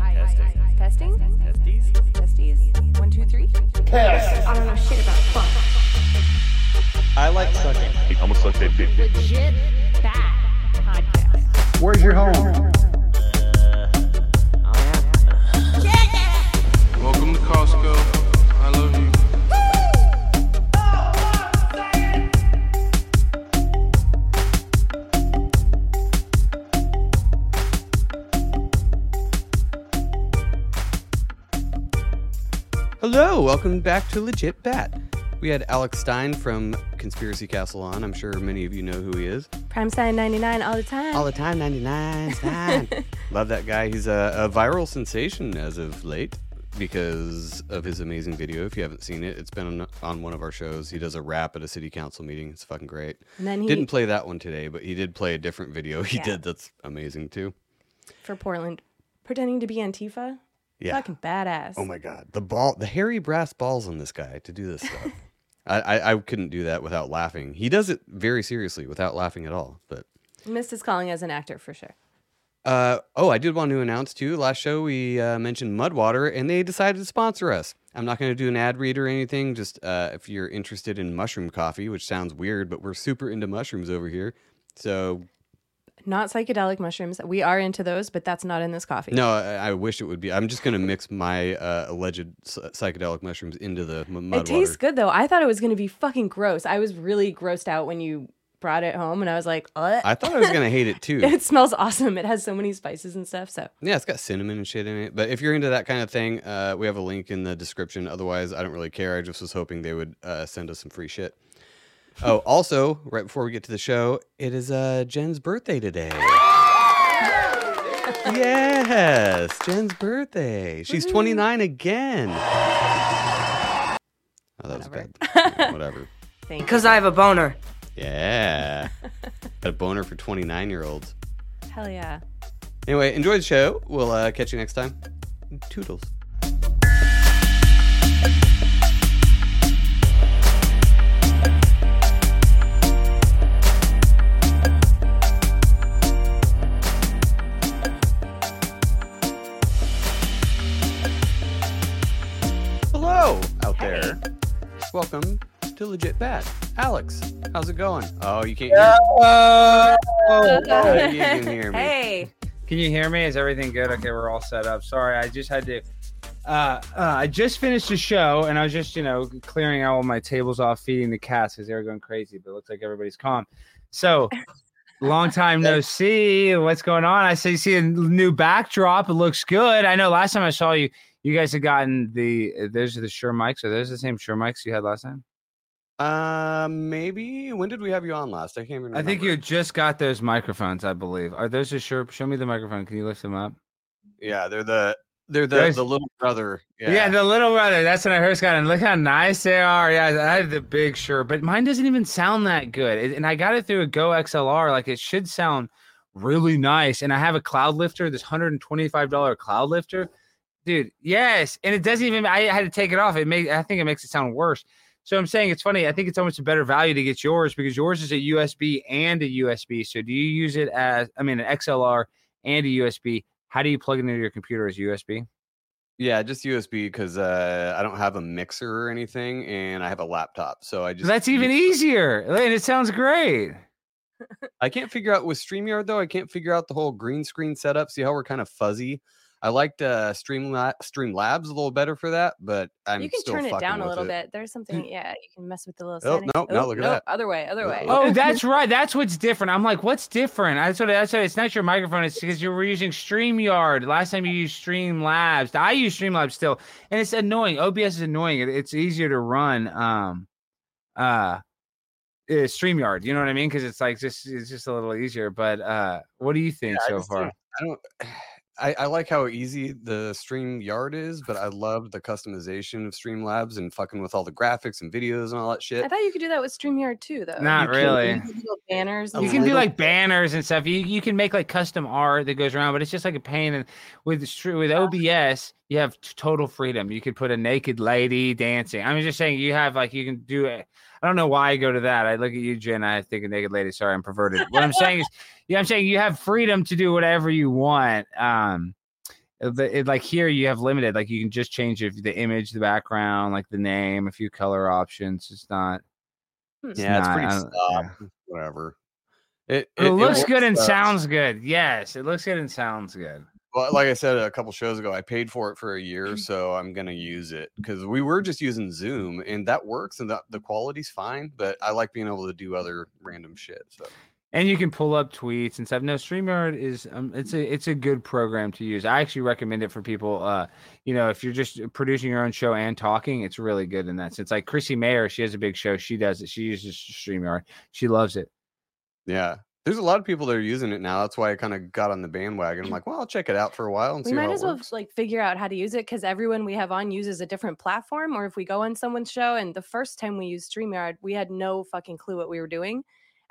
Hi. Testing. Testing? Testes? Testes? One, two, three? I don't know shit about fuck. I like sucking. I'm gonna suck that dick. Legit bad podcast. Where's your home? Oh yeah. Welcome to Costco. Hello, welcome back to Legit Bat. We had Alex Stein from Conspiracy Castle on. I'm sure many of you know who he is. Prime Sign 99 all the time. All the time, 99 Stein. Love that guy. He's a, a viral sensation as of late because of his amazing video. If you haven't seen it, it's been on, on one of our shows. He does a rap at a city council meeting. It's fucking great. and then he, Didn't play that one today, but he did play a different video he Yeah. did that's amazing too. for Portland, pretending to be Antifa. Yeah. Fucking badass. Oh my god, the ball, the hairy brass balls on this guy to do this stuff. I, I I couldn't do that without laughing. He does it very seriously without laughing at all. But Missed his calling as an actor for sure. uh oh, I did want to announce too. Last show we uh, mentioned Mudwater, and they decided to sponsor us. I'm not going to do an ad read or anything. Just uh, if you're interested in mushroom coffee, which sounds weird, but we're super into mushrooms over here. So Not psychedelic mushrooms. We are into those, but that's not in this coffee. no, I, I wish it would be. I'm just going to mix my uh, alleged psychedelic mushrooms into the m- Mudwater. It tastes good though. I thought it was going to be fucking gross. I was really grossed out when you brought it home, and I was like, Ugh. I thought I was going to hate it too. it smells awesome. It has so many spices and stuff. So Yeah, it's got cinnamon and shit in it. But if you're into that kind of thing, uh, we have a link in the description. Otherwise, I don't really care. I just was hoping they would uh, send us some free shit. Oh, also, right before we get to the show, it is uh, Jen's birthday today. yes, Jen's birthday. She's 29 again. Oh, that was Whatever. bad. Yeah, Whatever. thank. Because I have a boner. Yeah. Got a boner for 29 year olds. Hell yeah. Anyway, enjoy the show. We'll uh, catch you next time. Toodles. Welcome to Legit Bat. Alex, how's it going? Oh, you can't hear Oh, Oh, you can hear me. Hey. Can you hear me? Is everything good? Okay, we're all set up. Sorry, I just had to. Uh, uh, I just finished the show and I was just, you know, clearing out all my tables off, feeding the cats because they were going crazy. But it looks like everybody's calm. So, long time no see. What's going on? I see, see a new backdrop. It looks good. I know last time I saw you, you guys have gotten the. uh, Those are the Shure mics. Are those the same Shure mics you had last time? Uh, maybe. When did we have you on last? I can't even remember. I think you just got those microphones. I believe. Are those the Shure? Show me the microphone. Can you lift them up? Yeah, they're the they're the, There's- the little brother. Yeah. Yeah. the little brother. That's when I first got and Look how nice they are. Yeah, I have the big shirt, but mine doesn't even sound that good. It- and I got it through a Go XLR. Like it should sound really nice. And I have a cloud lifter, this hundred and twenty-five dollar cloud lifter, dude. Yes, and it doesn't even. I had to take it off. It make. I think it makes it sound worse. So I'm saying it's funny. I think it's almost a better value to get yours because yours is a USB and a USB. So do you use it as? I mean, an XLR and a USB. How do you plug it into your computer as USB? yeah, just USB because uh, I don't have a mixer or anything, and I have a laptop, so I just That's even easier. And it sounds great. I can't figure out with Streamyard though. I can't figure out the whole green screen setup. See how we're kind of fuzzy. I liked uh, Stream Labs a little better for that, but I'm you can still turn it down a little it. bit. There's something, yeah, you can mess with the little Oh, setting. no, no, look at that. Other way, other way. Oh, that's right. That's what's different. I'm like, what's different? That's what that's what it's not your microphone. It's because you were using StreamYard. Last time you used Streamlabs. I use Streamlabs still. And it's annoying. OBS is annoying. It, it's easier to run. Um uh uh, Streamyard. You know what I mean? Because it's like just it's just a little easier. But uh, what do you think I so far? don't- I don't. I, I like how easy the Stream Yard is, but I love the customization of Streamlabs and fucking with all the graphics and videos and all that shit. I thought you could do that with StreamYard too, though. Not you can- really. You could do banners. You can do like banners and stuff. You you can make like custom art that goes around, but it's just like a pain. And with with OBS, you have total freedom. You could put a naked lady dancing. I'm just saying you have like you can do it. I don't know why I go to that. I look at you, Jen. I think a naked lady. Sorry, I'm perverted. What I'm saying is, yeah, I'm saying you have freedom to do whatever you want. Um, the, it, like here you have limited. Like you can just change if the image, the background, like the name, a few color options. It's not. Hmm. yeah, it's pretty I don't- Whatever. It, It, looks works, good and sounds good. Yes, it looks good and sounds good. Well, like I said a couple shows ago, I paid for it for a Mm. year, so I'm gonna use it because we were just using Zoom, and that works, and the, the quality's fine. But I like being able to do other random shit. So and you can pull up tweets and stuff. No, Streamyard is um, it's a it's a good program to use. I actually recommend it for people. Uh, you know, if you're just producing your own show and talking, it's really good in that sense. Like Chrissie Mayr, she has a big show. She does it. She uses Streamyard. She loves it. yeah, there's a lot of people that are using it now. That's why I kind of got on the bandwagon. I'm mm. like, well, I'll check it out for a while and we see might how as well works. like figure out how to use it because everyone we have on uses a different platform. Or if we go on someone's show and the first time we used StreamYard, we had no fucking clue what we were doing.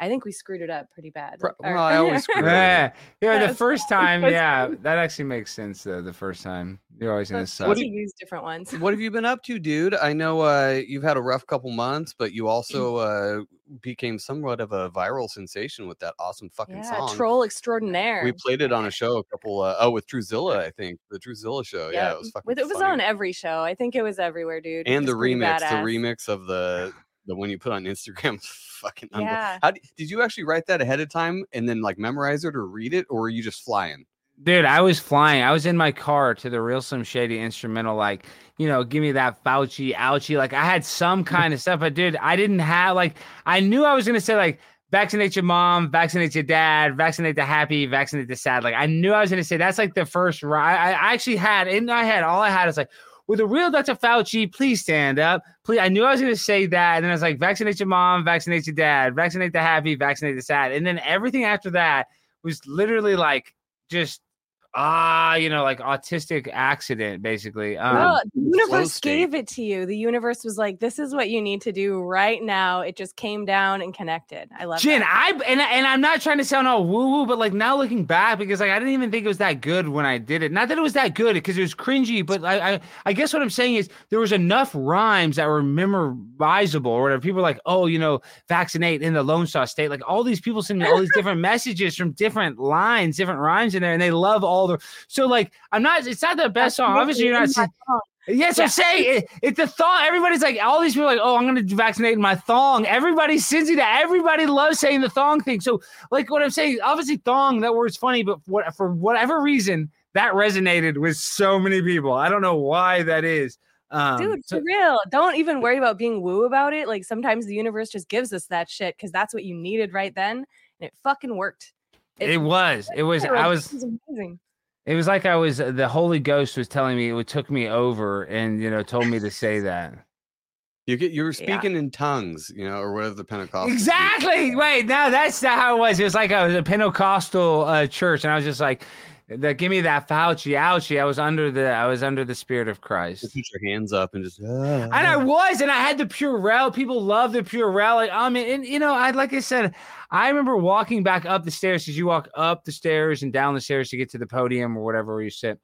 I think we screwed it up pretty bad. Pro- like, our- well, I always screw it. Yeah, yeah. The first time, yeah, that actually makes sense. Though the first time, you're always gonna Let's suck. need to use different ones. what have you been up to, dude? I know uh, you've had a rough couple months, but you also uh, became somewhat of a viral sensation with that awesome fucking Yeah, song. troll extraordinaire. We played it on a show a couple. Uh, oh, with Truzilla, I think the Truzilla show. Yeah, it was fucking. With- it was funny. on every show. I think it was everywhere, dude. And the was pretty remix, the remix of the the one you put on Instagram, was fucking. unbe- Yeah. How did you actually write that ahead of time and then like memorize it or read it, or were you just flying? Dude, I was flying. I was in my car to the real Slim Shady instrumental, like, you know, give me that Fauci, ouchie. Like, I had some kind of stuff, but dude, I didn't have, like, I knew I was going to say, like, vaccinate your mom, vaccinate your dad, vaccinate the happy, vaccinate the sad. Like, I knew I was going to say that's like the first, ri- I, I actually had in my head, all I had is like, with a real Dr. Fauci, please stand up. Please, I knew I was going to say that. And then I was like, vaccinate your mom, vaccinate your dad, vaccinate the happy, vaccinate the sad. And then everything after that was literally like, just ah, you know, like autistic accident, basically. Um, No, the universe gave it to you. The universe was like, "This is what you need to do right now." It just came down and connected. I love Jen, that. I and and I'm not trying to sound all woo woo, but like now looking back, because like I didn't even think it was that good when I did it. Not that it was that good, because it was cringy, but I, I I guess what I'm saying is there was enough rhymes that were memorizable, or whatever. People were like, oh, you know, vaccinate in the Lone Star State. Like all these people send me all these different messages from different lines, different rhymes in there, and they love all the. So like, I'm not. It's not the best song. Obviously, you're not. Absolutely, in my song. Yes, I'm saying it, it's the thong. Everybody's like, all these people are like, oh, I'm gonna vaccinate my thong. Everybody sends you that. Everybody loves saying the thong thing. So, like, what I'm saying, obviously, thong. That word's funny, but what for whatever reason that resonated with so many people. I don't know why that is. Um, Dude, so- for real. Don't even worry about being woo about it. Like sometimes the universe just gives us that shit because that's what you needed right then, and it fucking worked. it was. It was. I was. this is amazing. It was like I was. The Holy Ghost was telling me. It took me over, and you know, told me to say that. You get you were Yeah. speaking in tongues, you know, or whatever the Pentecostal. Exactly. Wait, no, that's not how it was. It was like I was a Pentecostal uh, church, and I was just like, "The give me that Fauci, ouchie." I was under the, I was under the Spirit of Christ, Just put your hands up and just. Ah, and I was, and I had the Purell. People love the Purell. Like, I mean, and you know, I like I said, I remember walking back up the stairs as you walk up the stairs and down the stairs to get to the podium or whatever where you sit.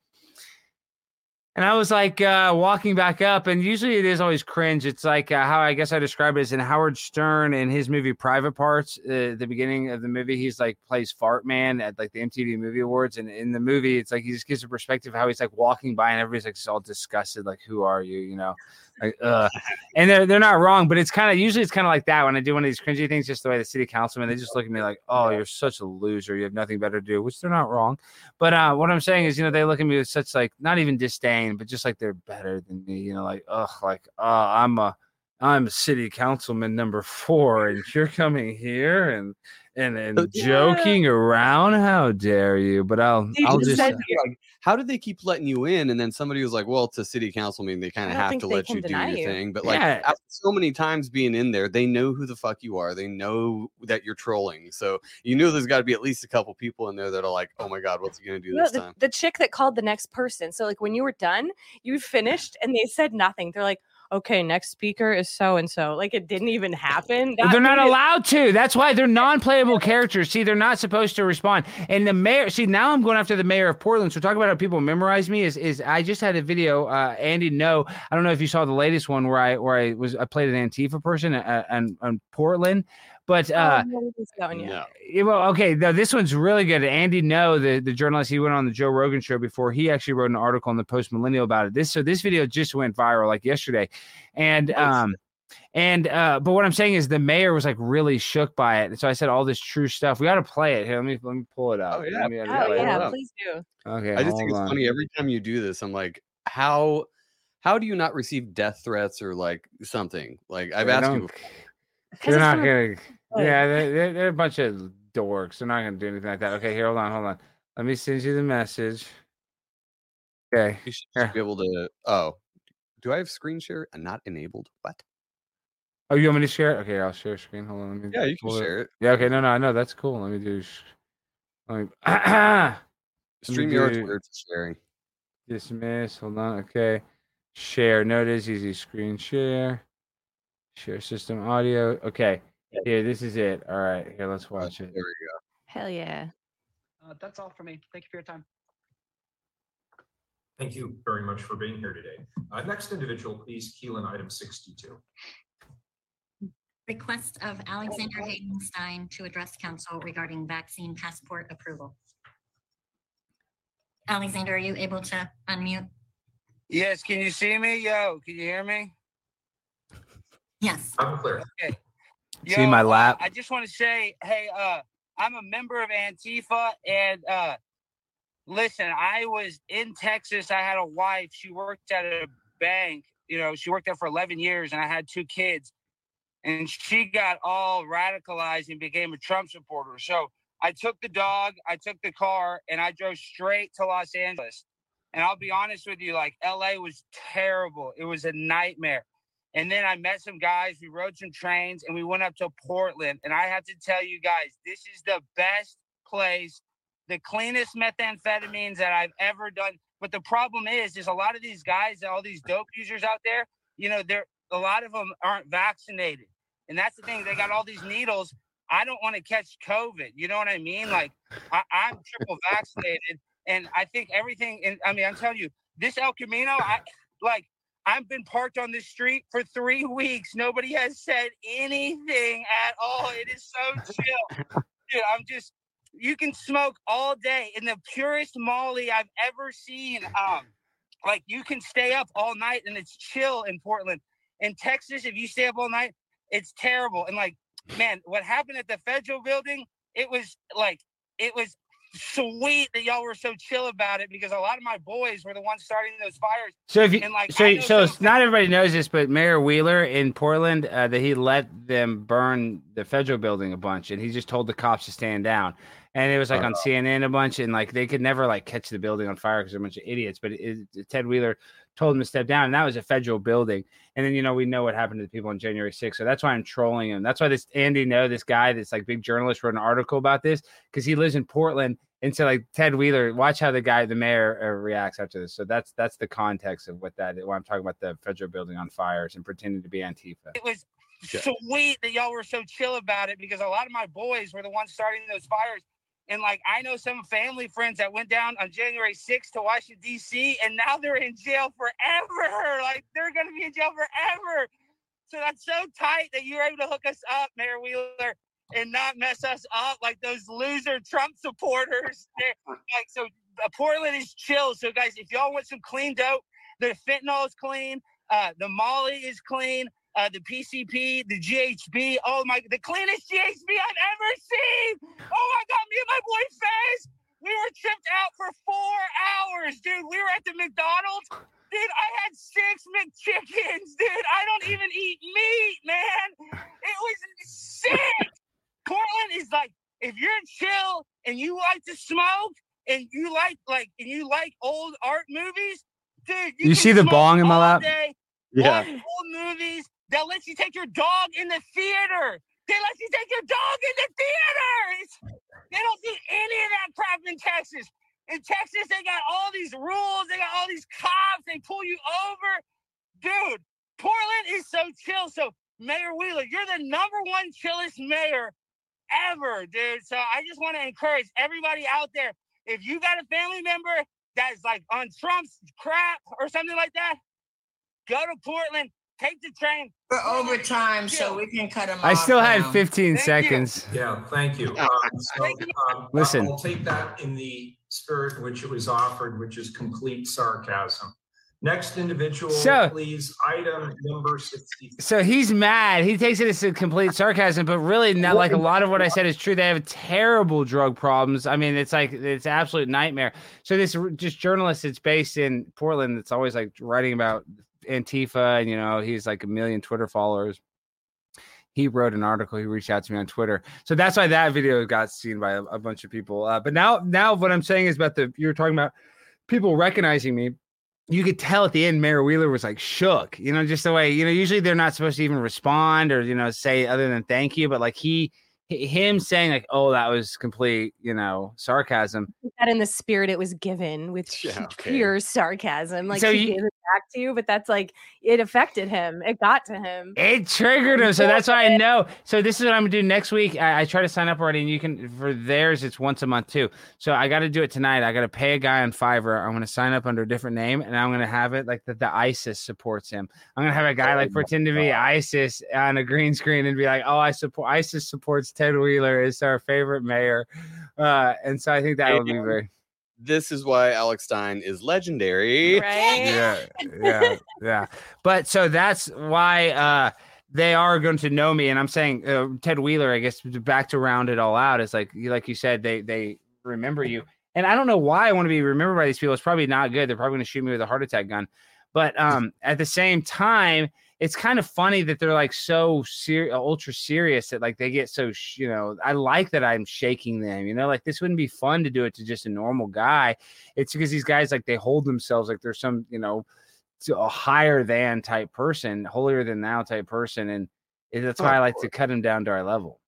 And I was like uh, walking back up, and usually it is always cringe. It's like uh, how I guess I describe it as in Howard Stern in his movie Private Parts. Uh, the beginning of the movie, he's like plays Fart Man at like the MTV Movie Awards, and in the movie, it's like he just gives a perspective how he's like walking by, and everybody's like all disgusted, like "Who are you?" You know, like uh. And they're they're not wrong, but it's kind of usually it's kind of like that when I do one of these cringy things. Just the way the city councilman, they just look at me like, "Oh, you're such a loser. You have nothing better to do," which they're not wrong. But uh, what I'm saying is, you know, they look at me with such like not even disdain, but just like they're better than me. You know, like ugh, like uh, I'm a I'm a city councilman number four, and you're coming here, and and oh, and joking around. How dare you? But I'll They I'll just just Like, how did they keep letting you in? And then somebody was like, "Well, it's a city council meeting; they kind of have to let you do deny your you. thing." But like Yeah. after so many times being in there, they know who the fuck you are. They know that you're trolling. So you know there's got to be at least a couple people in there that are like, "Oh my god, what's he gonna do No, this the, time?" the chick that called the next person. So like when you were done, you finished and they said nothing. They're like, okay, next speaker is so and so. Like it didn't even happen. That they're not allowed to. That's why they're non-playable characters. See, they're not supposed to respond. And the mayor. See, now I'm going after the mayor of Portland. So talk about how people memorize me. Is is I just had a video. Uh, Andy, no, I don't know if you saw the latest one where I where I was I played an Antifa person uh, and on Portland, but uh, Oh, no, going, yeah. No. Well, okay. No, this one's really good. Andy Ngo, the, the journalist, he went on the Joe Rogan show before. He actually wrote an article in the Post Millennial about it. This so this video just went viral like yesterday, and um, and uh, but what I'm saying is the mayor was like really shook by it. So I said all this true stuff. We got to play it. Here, let me let me pull it up. Oh, yeah. Me- Oh yeah, please do. Okay. I just think hold it's on. funny every time you do this. I'm like, how how do you not receive death threats or like something? Like I've They asked you. don't- before. Because They're it's not from a- gonna. Like- Yeah, they're, they're, they're a bunch of dorks. They're not gonna do anything like that. Okay, here, hold on, hold on. Let me send you the message. Okay. You should Yeah. just be able to. Oh, do I have screen share and not enabled? What? Oh, you want me to share it? Okay, I'll share screen. Hold on. Let me Yeah, you can pull it. share it. Yeah. Okay. No. No. I know that's cool. Let me do. sh- Let me Let me StreamYard's do- weird sharing. dismiss. Hold on. Okay. Share. No, it is easy. Screen share. Share system audio. Okay. Here. This is it. All right. Here. Let's watch it. There we go. Hell yeah. Uh, that's all for me. Thank you for your time. Thank you very much for being here today. Uh, Next individual, please, key in item 62. Request of Alexander Haydenstein to address council regarding vaccine passport approval. Alexander, are you able to unmute? Yes, can you see me? Yo, can you hear me? Yes. I'm clear. See my uh, lap? I just want to say, hey, uh, I'm a member of Antifa, and uh, listen, I was in Texas. I had a wife. She worked at a bank. You know, she worked there for 11 years, and I had two kids. And she got all radicalized and became a Trump supporter. So I took the dog, I took the car, and I drove straight to Los Angeles. And I'll be honest with you, like LA was terrible. It was a nightmare. And then I met some guys, we rode some trains, and we went up to Portland. And I have to tell you guys, this is the best place, the cleanest methamphetamines that I've ever done. But the problem is, is a lot of these guys, all these dope users out there, you know, they're a lot of them aren't vaccinated. And that's the thing, they got all these needles. I don't want to catch COVID. You know what I mean? Like I, I'm triple vaccinated, and I think everything. And I mean, I'm telling you, this El Camino, I like. I've been parked on the street for three weeks. Nobody has said anything at all. It is so chill, dude. I'm just. You can smoke all day in the purest Molly I've ever seen. Um, like you can stay up all night and it's chill in Portland. In Texas, if you stay up all night, it's terrible. And like, man, what happened at the federal building, it was like, it was sweet that y'all were so chill about it because a lot of my boys were the ones starting those fires. So if you, And, like, so I so some- not everybody knows this, but Mayor Wheeler in Portland, uh, that he let them burn the federal building a bunch, and he just told the cops to stand down. And it was like on CNN a bunch, and like they could never like catch the building on fire because they're a bunch of idiots. But it, Ted Wheeler told him to step down, and that was a federal building. And then you know we know what happened to the people on January 6th, so that's why I'm trolling him. That's why this Andy Ngo, this guy, this like big journalist, wrote an article about this because he lives in Portland. And so, like Ted Wheeler, watch how the guy, the mayor, uh, reacts after this. So that's that's the context of what that. When I'm talking about the federal building on fires and pretending to be Antifa. It was sweet that y'all were so chill about it because a lot of my boys were the ones starting those fires. And like I know some family friends that went down on January 6th to Washington D.C. and now they're in jail forever. Like they're gonna be in jail forever. So that's so tight that you were able to hook us up, Mayor Wheeler, and not mess us up like those loser Trump supporters. Like so, uh, Portland is chill. So guys, if y'all want some clean dope, the fentanyl is clean. Uh, the Molly is clean. Uh, the PCP, the GHB. Oh my, the cleanest GHB I've ever seen. Oh my God, me and my boy Fez, we were tripped out for four hours, dude. We were at the McDonald's. Dude, I had six McChickens, dude. I don't even eat meat, man. It was sick. Portland is like if you're chill and you like to smoke and you like like and you like old art movies, dude. You can see the bong in my lap? day, Yeah. old movies that lets you take your dog in the theater. They let you take your dog in the theaters. They don't do any of that crap in Texas. In Texas, they got all these rules. They got all these cops. They pull you over. Dude, Portland is so chill. So, Mayor Wheeler, you're the number one chillest mayor ever, dude. So, I just want to encourage everybody out there if you got a family member that's like on Trump's crap or something like that, go to Portland, take the train. For overtime, so we can cut them off. I still had now. 15 seconds. Yeah, thank you. Um, so, um, Listen. I'll take that in the spirit in which it was offered, which is complete sarcasm. Next individual, So- please, item number sixty. So he's mad. He takes it as a complete sarcasm, but really not like a lot of what I said is true. They have terrible drug problems. I mean, it's like it's absolute nightmare. So this just journalist that's based in Portland that's always like writing about Antifa and you know, he's like a million Twitter followers. He wrote an article. He reached out to me on Twitter, so that's why that video got seen by a, a bunch of people. Uh, but now, now what I'm saying is about the you were talking about people recognizing me you could tell at the end Mayor Wheeler was like shook, you know, just the way, you know, usually they're not supposed to even respond or, you know, say other than thank you, but like he, him saying like, oh, that was complete, you know, sarcasm. that in the spirit it was given with Yeah, okay. pure sarcasm. Like So he you- gave it back to you, but that's like it affected him. It got to him. It triggered him. So that's why I know. So this is what I'm gonna do next week. I, I try to sign up already, and you can for theirs. It's once a month too. So I got to do it tonight. I got to pay a guy on Fiverr. I'm gonna sign up under a different name, and I'm gonna have it like that. The ISIS supports him. I'm gonna have a guy like oh, pretend to be ISIS on a green screen and be like, "Oh, I support ISIS supports Ted Wheeler. is our favorite mayor." Uh, and so I think that would be very. This is why Alex Stein is legendary. Right? yeah, yeah, yeah. But so that's why uh they are going to know me, and I'm saying uh, Ted Wheeler. I guess back to round it all out is like you- like you said they they remember you, and I don't know why I want to be remembered by these people. It's probably not good. They're probably going to shoot me with a heart attack gun, but um at the same time. It's kind of funny that they're like so ser- ultra serious that like they get so sh- you know I like that I'm shaking them you know like this wouldn't be fun to do it to just a normal guy it's because these guys like they hold themselves like they're some you know a higher than type person, holier than thou type person, and that's oh, why I like to cut them down to our level.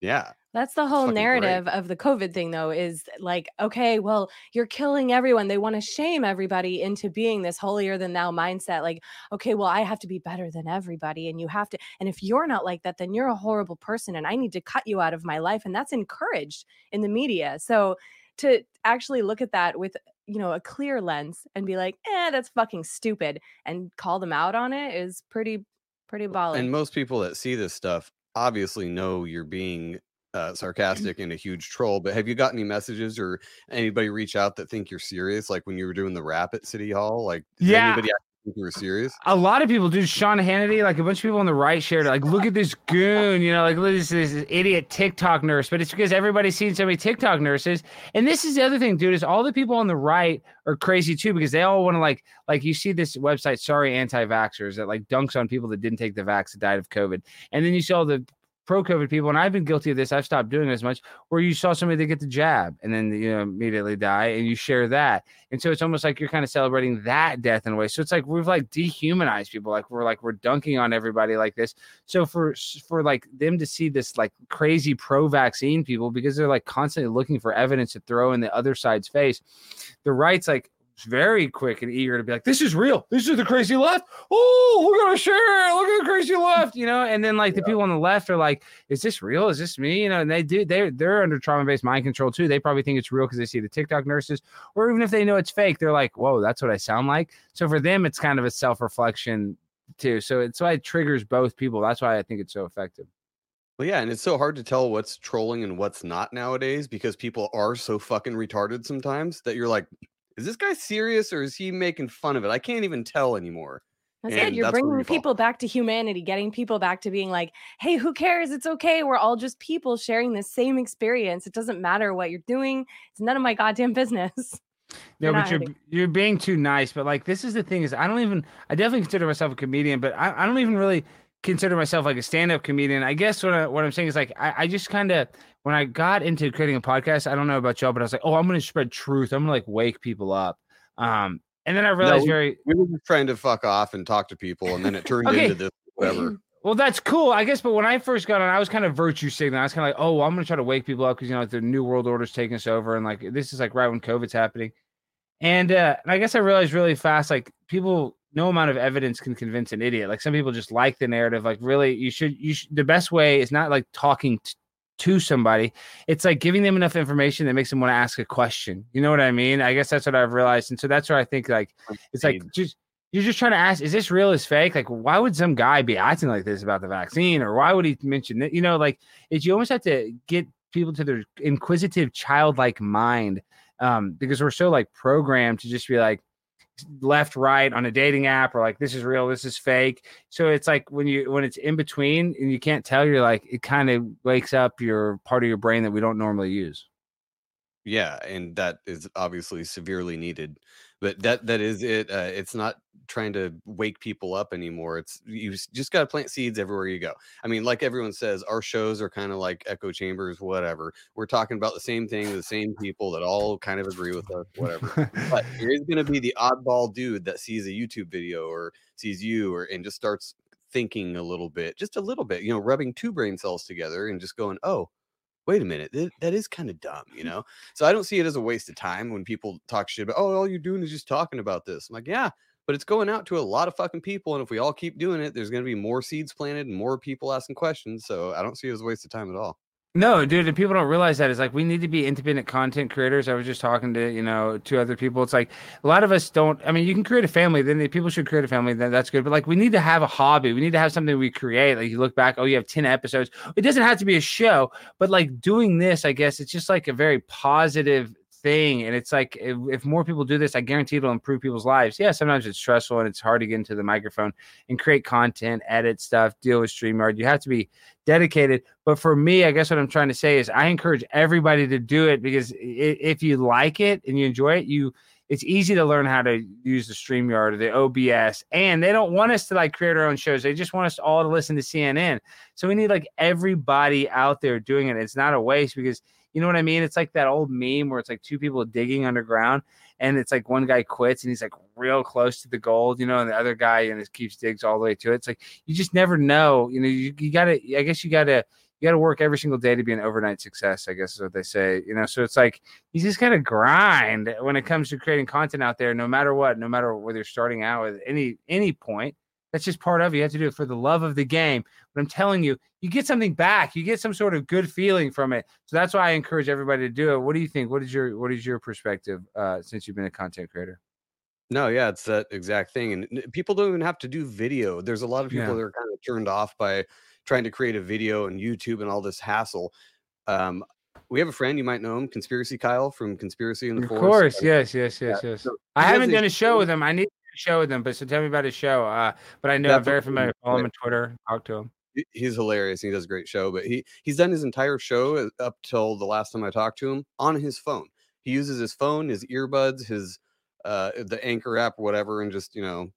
Yeah. That's the whole fucking great. narrative of the COVID thing, though, is like, okay, well, you're killing everyone. They want to shame everybody into being this holier than thou mindset. Like, okay, well, I have to be better than everybody. And you have to, and if you're not like that, then you're a horrible person and I need to cut you out of my life. And that's encouraged in the media. So to actually look at that with, you know, a clear lens and be like, eh, that's fucking stupid and call them out on it is pretty, pretty baller. And most people that see this stuff obviously know you're being uh, sarcastic and a huge troll. But have you got any messages or anybody reach out that think you're serious? Like when you were doing the rap at City Hall? Like, Yeah. anybody think you were serious? A lot of people do. Sean Hannity, like a bunch of people on the right shared it. Like, look at this goon, you know, like look at this, this idiot TikTok nurse. But it's because everybody's seen so many TikTok nurses. And this is the other thing, dude, is all the people on the right are crazy too because they all want to like, like you see this website, sorry, anti-vaxxers that like dunks on people that didn't take the vax that died of COVID. And then you see all the pro-COVID people, and I've been guilty of this. I've stopped doing it as much. Where you saw somebody that get the jab and then you know immediately die, and you share that, and so it's almost like you're kind of celebrating that death in a way. So it's like we've like dehumanized people, like we're like we're dunking on everybody like this. So for for like them to see this like crazy pro-vaccine people because they're like constantly looking for evidence to throw in the other side's face, the right's like very quick and eager to be like, this is real. This is the crazy left. Oh, we're gonna share. Look at the crazy left, you know. And then like the people on the left are like, is this real? Is this me? You know, and they do. They're they're under trauma based mind control too. They probably think it's real because they see the TikTok nurses, or even if they know it's fake, they're like, whoa, that's what I sound like. So for them, it's kind of a self reflection too. So it's why it triggers both people. That's why I think it's so effective. Well, yeah, and it's so hard to tell what's trolling and what's not nowadays because people are so fucking retarded sometimes that you're like, is this guy serious or is he making fun of it? I can't even tell anymore. That's And it. You're that's bringing people back to humanity, getting people back to being like, hey, who cares? It's okay. We're all just people sharing the same experience. It doesn't matter what you're doing. It's none of my goddamn business. No, You're but you're hurting. you're being too nice. But like this is the thing is I don't even I definitely consider myself a comedian, but I, I don't even really consider myself like a stand-up comedian. I guess what I, what I'm saying is like I, I just kind of when I got into creating a podcast, I don't know about y'all, but I was like, oh, I'm going to spread truth. I'm going to like wake people up. Um, and then I No, realized we, very we were just trying to fuck off and talk to people, and then it turned Okay. into this whatever. Well, that's cool, I guess. But when I first got on, I was kind of virtue signaling. I was kind of like, "Oh, well, I'm going to try to wake people up because you know like, the new world order's taking us over, and like this is like right when COVID's happening." And uh, and I guess I realized really fast, like people, no amount of evidence can convince an idiot. Like some people just like the narrative. Like really, you should, you should. The best way is not like talking t- to somebody. It's like giving them enough information that makes them want to ask a question. You know what I mean? I guess that's what I've realized, and so that's where I think like it's like just you're just trying to ask, is this real? Is fake? Like, why would some guy be acting like this about the vaccine, or why would he mention that? You know, like, it's you almost have to get people to their inquisitive, childlike mind, um, because we're so like programmed to just be like left, right on a dating app, or like this is real, this is fake. So it's like when you when it's in between and you can't tell, you're like it kind of wakes up your part of your brain that we don't normally use. Yeah, and that is obviously severely needed. But that that is it. Uh, it's not trying to wake people up anymore. It's you just got to plant seeds everywhere you go. I mean, like everyone says, our shows are kind of like echo chambers. Whatever. We're talking about the same thing, the same people that all kind of agree with us. Whatever. but there is going to be the oddball dude that sees a YouTube video or sees you or and just starts thinking a little bit, just a little bit. You know, rubbing two brain cells together and just going, oh wait a minute, th- that is kind of dumb, you know? So I don't see it as a waste of time when people talk shit about, oh, all you're doing is just talking about this. I'm like, yeah, but it's going out to a lot of fucking people. And if we all keep doing it, there's going to be more seeds planted and more people asking questions. So I don't see it as a waste of time at all. No, dude, and people don't realize that. It's like we need to be independent content creators. I was just talking to, you know, two other people. It's like a lot of us don't I mean, you can create a family, then people should create a family, then that's good. But like we need to have a hobby. We need to have something we create. Like you look back, oh, you have 10 episodes. It doesn't have to be a show, but like doing this, I guess it's just like a very positive thing. And it's like if, if more people do this, I guarantee it'll improve people's lives. Yeah, sometimes it's stressful and it's hard to get into the microphone and create content, edit stuff, deal with StreamYard. You have to be dedicated. But for me, I guess what I'm trying to say is I encourage everybody to do it because if you like it and you enjoy it, you it's easy to learn how to use the StreamYard or the OBS. And they don't want us to like create our own shows. They just want us all to listen to CNN. So we need like everybody out there doing it. It's not a waste because you know what I mean? It's like that old meme where it's like two people digging underground and it's like one guy quits and he's like real close to the gold, you know, and the other guy and it keeps digs all the way to it. It's like you just never know. You know, you, you gotta I guess you gotta you gotta work every single day to be an overnight success, I guess is what they say. You know, so it's like you just gotta grind when it comes to creating content out there, no matter what, no matter whether you're starting out with any any point. That's just part of it. You have to do it for the love of the game. But I'm telling you, you get something back. You get some sort of good feeling from it. So that's why I encourage everybody to do it. What do you think? What is your what is your perspective uh, since you've been a content creator? No, yeah, it's that exact thing. And people don't even have to do video. There's a lot of people Yeah. that are kind of turned off by trying to create a video and YouTube and all this hassle. Um, we have a friend, you might know him, Conspiracy Kyle from Conspiracy in the Of Force. course, yes, yes, yes, yes. so I haven't done a show with him. I need to do a show with him, but so tell me about his show. Uh, but I know I'm very familiar. Follow him on Twitter. Talk to him. he's hilarious. He does a great show, but he he's done his entire show uh, up till the last time I talked to him on his phone. He uses his phone, his earbuds, his uh the Anchor app whatever, and just you know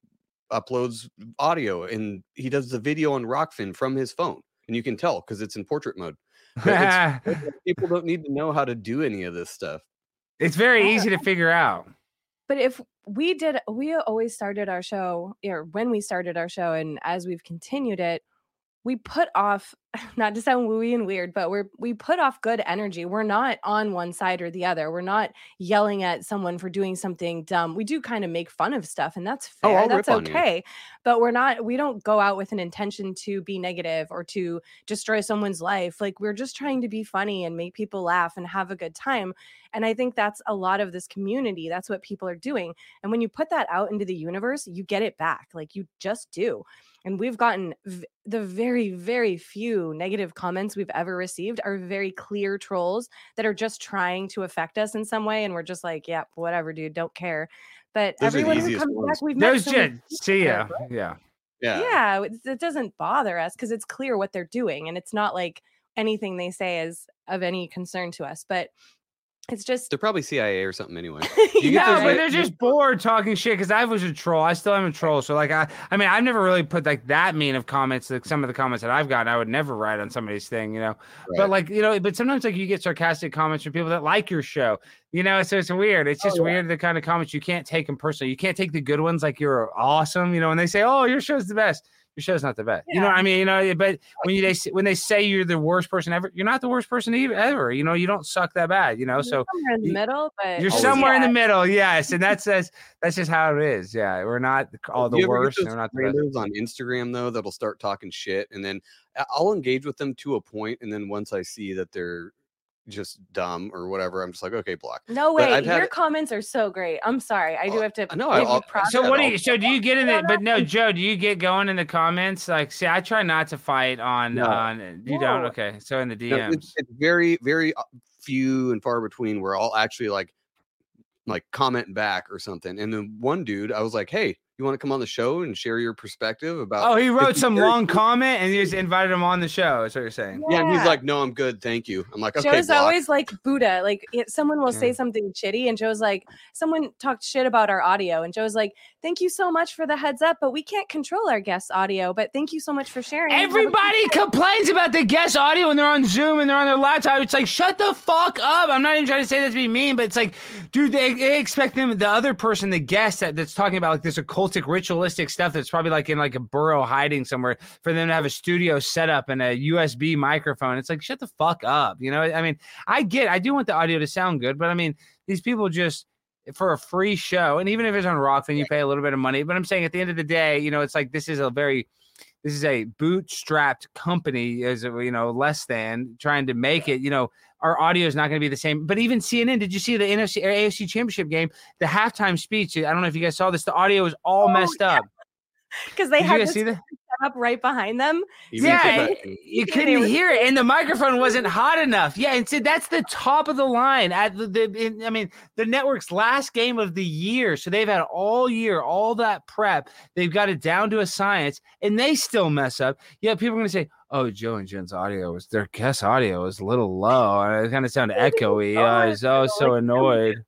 uploads audio. And he does the video on Rokfin from his phone, and you can tell because it's in portrait mode. People don't need to know how to do any of this stuff. It's very easy to figure out. But if we did, we always started our show, or when we started our show, and as we've continued it, we put off, not to sound wooey and weird, but we're we put off good energy. We're not on one side or the other. We're not yelling at someone for doing something dumb. We do kind of make fun of stuff, and that's Oh, fair. I'll that's rip on you. okay. But we're not. We don't go out with an intention to be negative or to destroy someone's life. Like we're just trying to be funny and make people laugh and have a good time. And I think that's a lot of this community. That's what people are doing. And when you put that out into the universe, you get it back. Like you just do. And we've gotten v- the very, very few negative comments we've ever received are very clear trolls that are just trying to affect us in some way. And we're just like, yeah, whatever, dude, don't care. But Those everyone who comes ones. back, we've met Those so see ya. people, Yeah. Yeah. yeah, it, it doesn't bother us because it's clear what they're doing and it's not like anything they say is of any concern to us but It's just They're probably CIA or something anyway. You get Yeah, those, but they're just bored talking shit because I was a troll. I still am a troll. So like I, I mean, I've never really put like that mean of comments. Like some of the comments that I've gotten, I would never write on somebody's thing, you know. But like you know, but sometimes like you get sarcastic comments from people that like your show, you know. So it's weird. It's oh, just weird the kind of comments you can't take them personally. You can't take the good ones like you're awesome, you know. And they say, "Oh, your show's the best." Your show's not the best. You know what I mean? You know, but when you they when they say you're the worst person ever, you're not the worst person ever. You know, you don't suck that bad. You know, you're so somewhere in the you- middle, but you're always- somewhere in the middle, yes, and that's that's that's just how it is. Yeah, we're not all the you ever get worst. and We're not the best. on Instagram though that'll start talking shit, and then uh, I'll engage with them to a point, and then once I see that they're just dumb or whatever, I'm just like, okay, block. No way. I've had Your it- comments are so great. I'm sorry. I do have to. No, give I- you I'll- So what do you? So do you get in it? But no, Joe, do you get going in the comments? Like, see, I try not to fight on No. on. You don't? Okay, so in the No, it's, it's very, very uh, few and far between where I'll actually like like comment back or something. And then one dude, I was like, hey, you want to come on the show and share your perspective about? Oh, he wrote some very long cool. comment and you just invited him on the show. Is what you're saying? Yeah, and he's like, no, I'm good, thank you. I'm like, okay, Joe's block. always like Buddha. Like someone will say something shitty, and Joe's like, someone talked shit about our audio, and Joe's like, "Thank you so much for the heads up, but we can't control our guests' audio. But thank you so much for sharing." Have a good Everybody complains about the guest audio when they're on Zoom and they're on their laptop. It's like, shut the fuck up. I'm not even trying to say that to be mean, but it's like, dude, they, they expect them, the other person, the guest that, that's talking about like this occultic, ritualistic stuff that's probably like in like a burrow hiding somewhere for them to have a studio set up and a USB microphone. It's like, shut the fuck up. You know, I mean, I get, I do want the audio to sound good, but I mean, these people just, for a free show, and even if it's on Rock, then you pay a little bit of money. But I'm saying at the end of the day, you know, it's like this is a very this is a bootstrapped company as you know less than trying to make it you know our audio is not going to be the same. But even cnn did you see the NFC afc championship game? The halftime speech i don't know if you guys saw this the audio is all oh, messed up because they did you had this see that set up right behind them. Even yeah, it- you couldn't were- hear it, and the microphone wasn't hot enough. Yeah, and so that's the top of the line at the. the in- I mean, the network's last game of the year, so they've had all year, all that prep. They've got it down to a science, and they still mess up. Yeah, people are going to say, "Oh, Joe and Jen's audio was their guest audio was a little low, and it kind of sounded echoey." I was oh, oh so annoyed.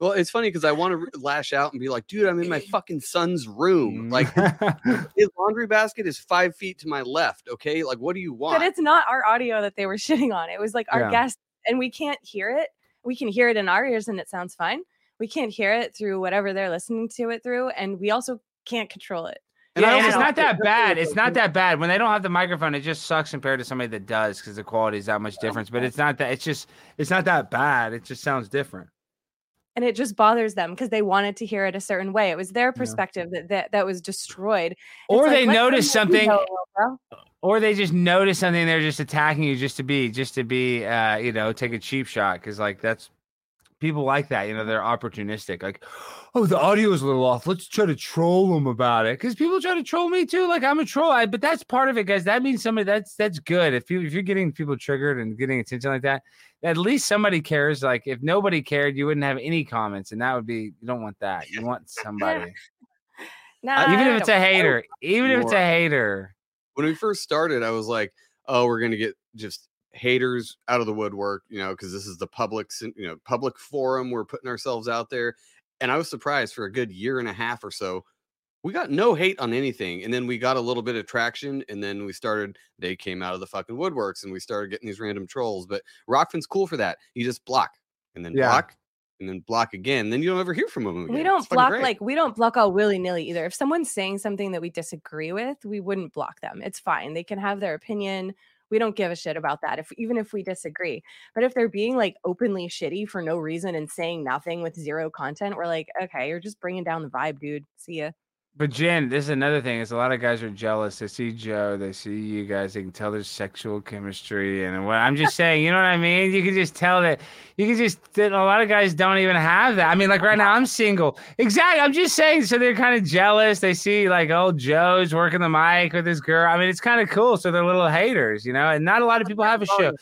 Well, it's funny because I want to lash out and be like, dude, I'm in my fucking son's room. Like Mm. his laundry basket is five feet to my left. Okay, like what do you want? But it's not our audio that they were shitting on. It was like our Yeah. guests, and we can't hear it. We can hear it in our ears, and it sounds fine. We can't hear it through whatever they're listening to it through, and we also can't control it. And yeah, it's not that bad. It's it's not that bad. When they don't have the microphone, it just sucks compared to somebody that does because the quality is that much difference. But it's not that. It's just it's not that bad. It just sounds different. And it just bothers them because they wanted to hear it a certain way. It was their perspective that, that that was destroyed. Or they let them notice something- know. Or they just notice something. They're just attacking you just to be just to be uh you know take a cheap shot because like that's people like that. You know they're opportunistic. Like oh the audio is a little off. Let's try to troll them about it because people try to troll me too. Like I'm a troll. I, but that's part of it, guys. That means somebody that's that's good. If you if you're getting people triggered and getting attention like that, at least somebody cares. Like if nobody cared, you wouldn't have any comments, and that would be you don't want that. You want somebody, Nah, uh, even if it's a hater. Even if it's a hater. when we first started, I was like, oh, we're gonna get just haters out of the woodwork, you know, because this is the public, you know, public forum. We're putting ourselves out there, and I was surprised for a good year and a half or so. We got no hate on anything, and then we got a little bit of traction, and then we started. They came out of the fucking woodworks, and we started getting these random trolls. But Rokfin's cool for that. You just block, and then Yeah. block, and then block again. Then you don't ever hear from them again. We don't fucking block like we don't block all willy nilly either. If someone's saying something that we disagree with, we wouldn't block them. It's fine. They can have their opinion. We don't give a shit about that. If even if we disagree, but if they're being like openly shitty for no reason and saying nothing with zero content, we're like, okay, you're just bringing down the vibe, dude. See ya. But Jen, this is another thing. Is a lot of guys are jealous. They see Joe, they see you guys. They can tell there's sexual chemistry, and what I'm just saying, you know what I mean? You can just tell that. You can just that a lot of guys don't even have that. I mean, like right now, I'm single. Exactly. I'm just saying. So they're kind of jealous. They see like, oh, Joe's working the mic with this girl. I mean, it's kind of cool. So they're little haters, you know. And not a lot of people have a oh, show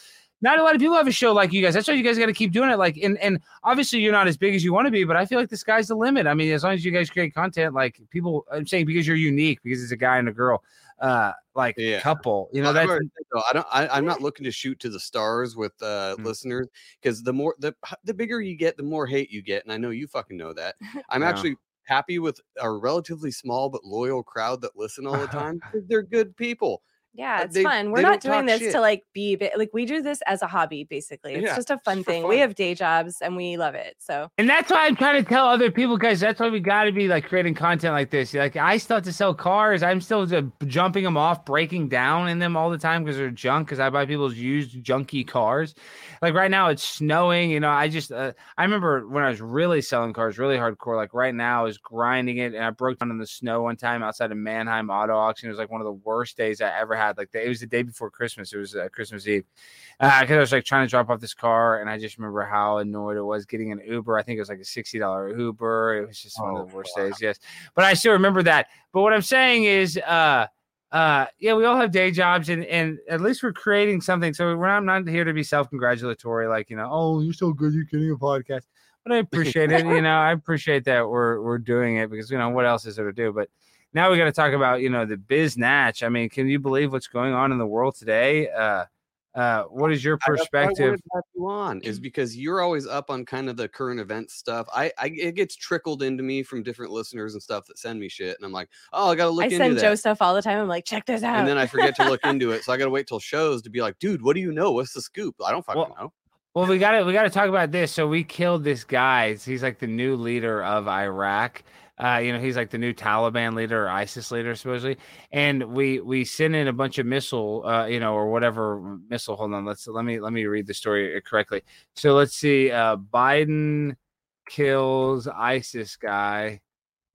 not a lot of people have a show like you guys. That's why you guys got to keep doing it. Like, and and obviously you're not as big as you want to be, but I feel like the sky's the limit. I mean, as long as you guys create content, like people, I'm saying because you're unique, because it's a guy and a girl. uh like Yeah. couple. You know, that's already said, though, I don't. I, I'm not looking to shoot to the stars with uh, Mm. listeners because the more the the bigger you get, the more hate you get, and I know you fucking know that. I'm Yeah. actually happy with a relatively small but loyal crowd that listen all the time. They're good people. Yeah, it's they- fun. We're not doing talk this to like be like we do this as a hobby basically. It's Yeah, just a fun for thing. We have day jobs and we love it. So And that's why I'm trying to tell other people, guys. That's why we got to be like creating content like this. Like I still have to sell cars. I'm still just jumping them off, breaking down in them all the time because they're junk. Because I buy people's used junky cars. Like right now, it's snowing. You know, I just uh, I remember when I was really selling cars, really hardcore. Like right now, I was grinding it, and I broke down in the snow one time outside of Manheim Auto Auction. It was like one of the worst days I ever had. Like the, it was the day before Christmas. It was uh, Christmas Eve because I was like trying to drop off this car, and I just remember how annoyed it was getting an Uber. I think it was like a sixty dollar Uber. It was just one of the worst days. Yes, but I still remember that. But what I'm saying is, uh, uh, yeah, we all have day jobs, and and at least we're creating something. So we're not, I'm not here to be self congratulatory, like you know, oh, you're so good, you're getting a podcast. But I appreciate it. You know, I appreciate that we're we're doing it because you know what else is there to do, but. Now we got to talk about you know the biz natch. I mean, can you believe what's going on in the world today? Uh, uh, what is your I- I perspective? have you on is because you're always up on kind of the current event stuff. I, I it gets trickled into me from different listeners and stuff that send me shit, and I'm like, oh, I gotta look I into send that. Joe stuff all the time. I'm like, check this out. and then I forget to look into it, so I gotta wait till shows to be like, dude, what do you know? What's the scoop? I don't fucking Well, know. Well, we got to we got to talk about this. So we killed this guy. He's like the new leader of Iraq. Uh, you know, he's like the new Taliban leader or ISIS leader supposedly. And we we send in a bunch of missile, uh, you know, or whatever missile. Hold on, let's let me let me read the story correctly. So let's see. Uh, Biden kills ISIS guy,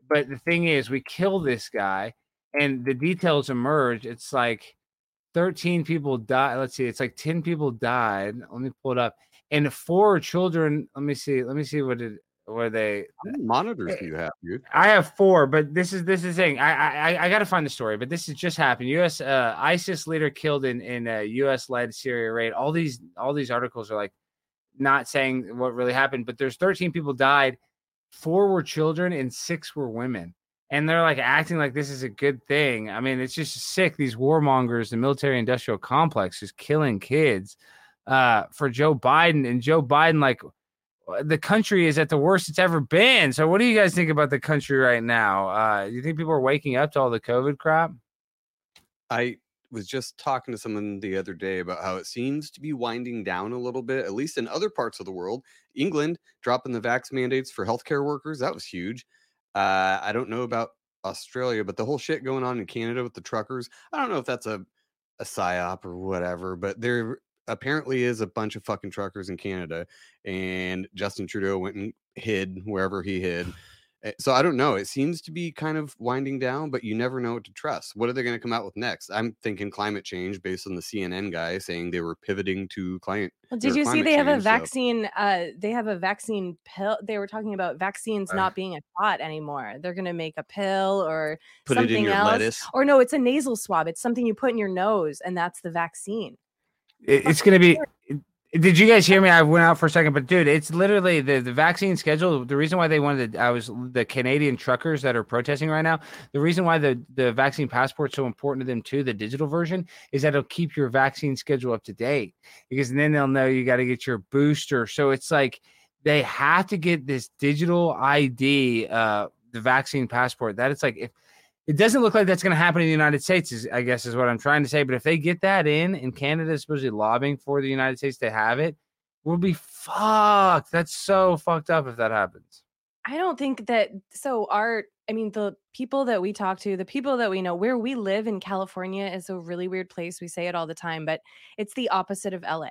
but the thing is, we kill this guy, and the details emerge. It's like 13 people died. Let's see, it's like 10 people died. Let me pull it up. And four children. Let me see. Let me see what it were they. How many monitors do you have, dude? I have four, but this is this is the thing. I I I got to find the story, but this has just happened. U.S. Uh, ISIS leader killed in in a U.S. led Syria raid. All these all these articles are like not saying what really happened, but there's 13 people died. Four were children and six were women. And they're like acting like this is a good thing. I mean, it's just sick. These warmongers, the military industrial complex is killing kids uh, for Joe Biden. And Joe Biden, like, the country is at the worst it's ever been. So, what do you guys think about the country right now? Uh, you think people are waking up to all the COVID crap? I was just talking to someone the other day about how it seems to be winding down a little bit, at least in other parts of the world. England dropping the vax mandates for healthcare workers, that was huge. Uh, I don't know about Australia, but the whole shit going on in Canada with the truckers, I don't know if that's a, a psyop or whatever, but there apparently is a bunch of fucking truckers in Canada, and Justin Trudeau went and hid wherever he hid. Eh, So I don't know. It seems to be kind of winding down, but you never know what to trust. What are they going to come out with next? I'm thinking climate change based on the CNN guy saying they were pivoting to climate. Well, did you see they have a change, so- vaccine? Uh, they have a vaccine pill. They were talking about vaccines Uh. not being a shot anymore. They're going to make a pill or Put it in something your else. lettuce. Or no, it's a nasal swab. It's something you put in your nose, and that's the vaccine. It, it's going to be. Did you guys hear me? I went out for a second, but dude, it's literally the, the vaccine schedule. The reason why they wanted, I was the Canadian truckers that are protesting right now. The reason why the, the vaccine passport's so important to them too, the digital version, is that it'll keep your vaccine schedule up to date because then they'll know you got to get your booster. So it's like they have to get this digital ID, uh, the vaccine passport. That it's like if it doesn't look like that's going to happen in the United States, is I guess is what I'm trying to say. But if they get that in, and Canada is supposedly lobbying for the United States to have it, we'll be fucked. That's so fucked up if that happens. I don't think that so our I mean the people that we talk to, the people that we know where we live in California is a really weird place. We say it all the time, but it's the opposite of LA.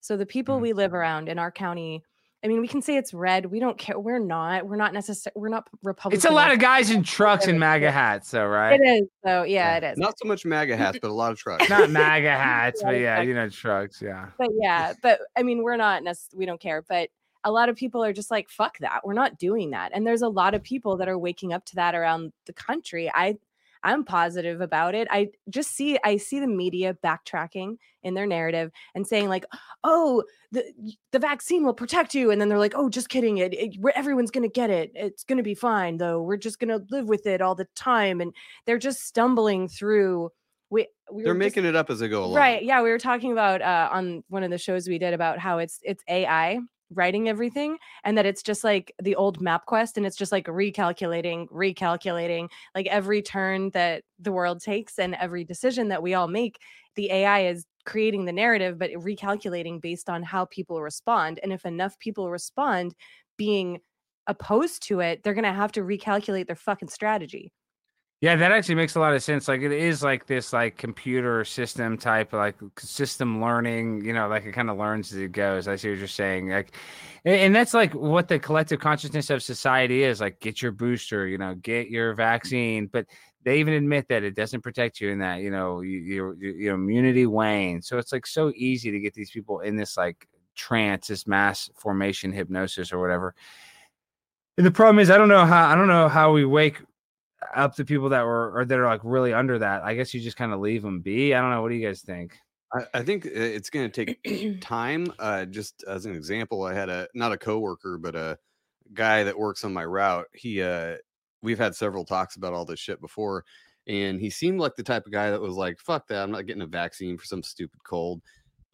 So the people mm. we live around in our county, I mean, we can say it's red. We don't care. We're not. We're not necessarily. We're not Republican. It's a lot of guys in trucks and MAGA hats, though, right? It is. So yeah, it is. Not so much MAGA hats, but a lot of trucks. Not MAGA hats, but yeah, exactly. you know, trucks. Yeah. but yeah, but I mean, we're not necess- we don't care. But a lot of people are just like, fuck that. We're not doing that. And there's a lot of people that are waking up to that around the country. I I'm positive about it. I just see I see the media backtracking in their narrative and saying like, "Oh, the the vaccine will protect you," and then they're like, "Oh, just kidding! It, it we're, everyone's gonna get it. It's gonna be fine, though. We're just gonna live with it all the time." And they're just stumbling through we, we They're were just- making it up as they go along. Right. Yeah, we were talking about uh, on one of the shows we did about how it's it's AI writing everything and that it's just like the old MapQuest and it's just like recalculating, recalculating like every turn that the world takes and every decision that we all make, the AI is creating the narrative but recalculating based on how people respond and if enough people respond being opposed to it, they're going to have to recalculate their fucking strategy. Yeah, that actually makes a lot of sense. Like it is like this like computer system type like system learning, you know, like it kind of learns as it goes. I see what you're saying. Like and, that's like what the collective consciousness of society is. Like get your booster, you know, get your vaccine, but they even admit that it doesn't protect you in that, you know, your your immunity wanes. So it's like so easy to get these people in this like trance, this mass formation hypnosis or whatever. And the problem is I don't know how I don't know how we wake up the people that were or that are like really under that. I guess you just kind of leave them be. I don't know. What do you guys think? I, I think uh, it's going to take time. Uh, just as an example, I had a not a coworker, but a guy that works on my route. He, uh, we've had several talks about all this shit before, and he seemed like the type of guy that was like, "Fuck that! I'm not getting a vaccine for some stupid cold."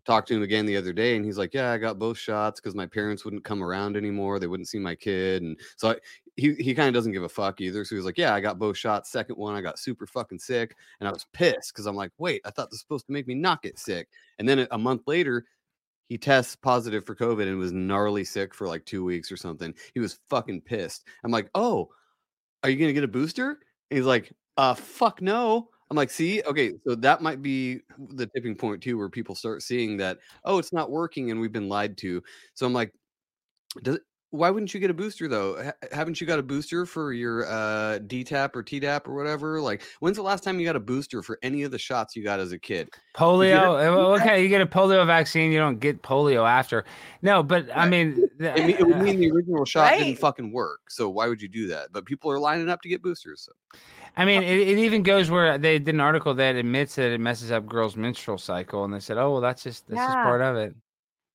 Talked to him again the other day, and he's like, "Yeah, I got both shots because my parents wouldn't come around anymore. They wouldn't see my kid, and so I, he he kind of doesn't give a fuck either. So he's like, "Yeah, I got both shots. Second one, I got super fucking sick, and I was pissed because I'm like, wait, I thought this was supposed to make me not get sick. And then a- month later, he tests positive for COVID and was gnarly sick for like two weeks or something. He was fucking pissed. I'm like, oh, are you gonna get a booster? And he's like, uh, fuck no. I'm like, see, okay, so that might be the tipping point too, where people start seeing that, oh, it's not working and we've been lied to. So I'm like, does why wouldn't you get a booster though? Ha- haven't you got a booster for your uh, DTaP or TDAP or whatever? Like, when's the last time you got a booster for any of the shots you got as a kid? Polio. uh, well, Okay, you get a polio vaccine. You don't get polio after. No, but I mean, the- I mean, it would mean the original shot Right. didn't fucking work. So why would you do that? But people are lining up to get boosters. So. I mean, it, it even goes where they did an article that admits that it messes up girls' menstrual cycle, and they said, "Oh, well, that's just this Yeah. part of it."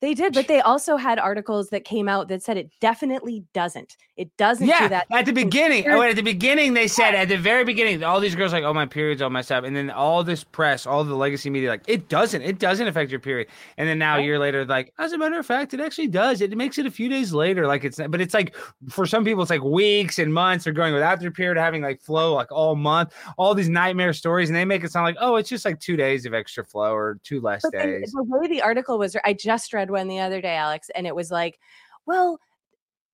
They did, but they also had articles that came out that said it definitely doesn't. It doesn't Yeah, do that. at the beginning. Oh, at the beginning, they said at the very beginning, all these girls like, "Oh, my period's all messed up," and then all this press, all the legacy media, like, "It doesn't. It doesn't affect your period." And then now a year later, like, as a matter of fact, it actually does. It makes it a few days later. Like it's, but it's like for some people, it's like weeks and months. They're going without their period, having like flow like all month, all these nightmare stories, and they make it sound like, "Oh, it's just like two days of extra flow or two less But days." the way the article was, I just read one the other day, Alex, and it was like, well,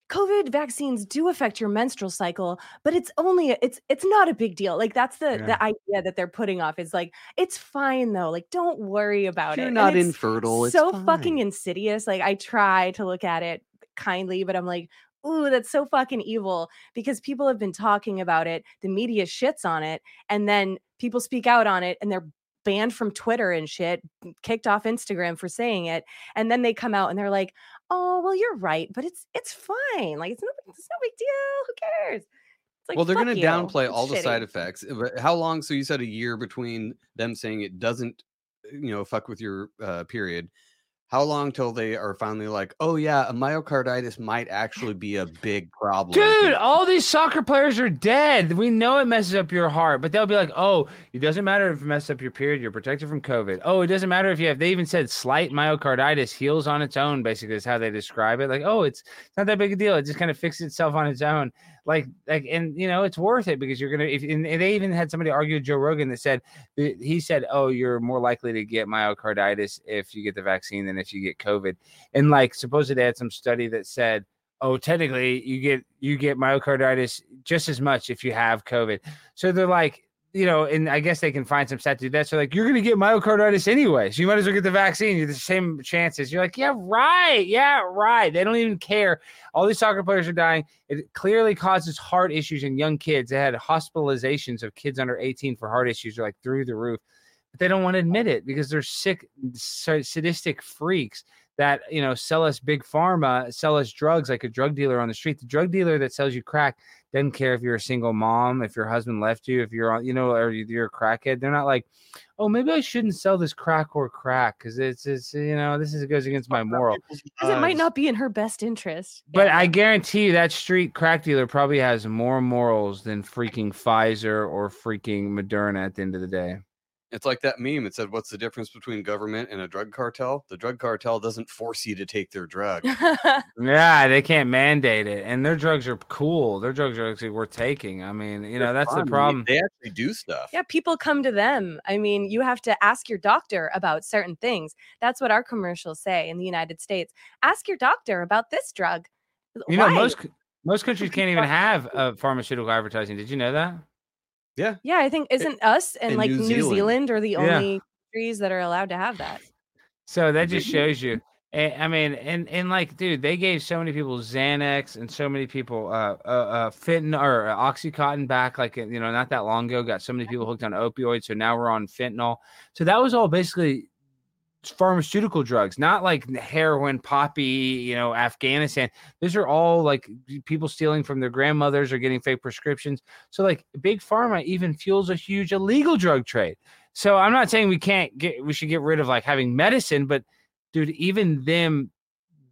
COVID vaccines do affect your menstrual cycle, but it's only it's it's not a big deal. Like that's the Yeah. the idea that they're putting off is like it's fine though. Like don't worry about it. You're it. And not it's infertile. It's so fine. fucking insidious. Like I try to look at it kindly, but I'm like, ooh, that's so fucking evil because people have been talking about it. The media shits on it, and then people speak out on it, and they're banned from Twitter and shit, kicked off Instagram for saying it, and then they come out and they're like, oh, well, you're right, but it's it's fine. Like it's no it's no big deal. Who cares? Like, well, they're going to downplay It's all the side effects. But How long? So you said a year between them saying it doesn't, uh, you know, fuck with your uh, period. How long till they are finally like, oh yeah, a myocarditis might actually be a big problem. Dude, all these soccer players are dead. We know it messes up your heart, but they'll be like, "Oh, it doesn't matter if it messes up your period. You're protected from COVID. Oh, it doesn't matter if you have." They even said slight myocarditis heals on its own. Basically, is how they describe it. Like, oh, it's it's not that big a deal. It just kind of fixes itself on its own. Like, like, and you know, it's worth it because you're gonna. If and they even had somebody argue with Joe Rogan that said he said, "Oh, you're more likely to get myocarditis if you get the vaccine than if you get COVID." And like, supposedly they had some study that said oh technically you get you get myocarditis just as much if you have covid so they're like you know and i guess they can find some stat to do that. So like you're gonna get myocarditis anyway so you might as well get the vaccine. You're the same chances. You're like yeah right yeah right. They don't even care. All these soccer players are dying. It clearly causes heart issues in young kids. They had hospitalizations of kids under 18 for heart issues are like through the roof. But they don't want to admit it because they're sick sadistic freaks that you know sell us big pharma, sell us drugs like a drug dealer on the street. The drug dealer that sells you crack doesn't care if you're a single mom, if your husband left you, if you're on, you know, or you're a crackhead. They're not like, oh, maybe I shouldn't sell this crack or crack because it's, it's, you know, this is goes against my moral. Because it might uh, not be in her best interest. But I guarantee you that street crack dealer probably has more morals than freaking Pfizer or freaking Moderna at the end of the day. It's like that meme. It said, "What's the difference between government and a drug cartel? The drug cartel doesn't force you to take their drug." Yeah, they can't mandate it, and their drugs are cool. Their drugs are actually worth taking. I mean, you know, They're that's fun. the problem. They actually do stuff. Yeah, people come to them. I mean, you have to ask your doctor about certain things. That's what our commercials say in the United States. Ask your doctor about this drug. You know, most most countries can't even have uh, pharmaceutical advertising. Did you know that? Yeah. Yeah, I think isn't us and like New New Zealand. Zealand, are the Yeah. only countries that are allowed to have that. So that just shows you. eh, I mean, and and like, dude, they gave so many people Xanax and so many people uh uh, uh fentanyl or uh, OxyContin back, like you know, not that long ago. Got so many people hooked on opioids, so now we're on fentanyl. So that was all basically pharmaceutical drugs, not like heroin, poppy, you know, Afghanistan. These are all like people stealing from their grandmothers or getting fake prescriptions. So like big pharma even fuels a huge illegal drug trade. So I'm not saying we can't get we should get rid of like having medicine, but dude, even them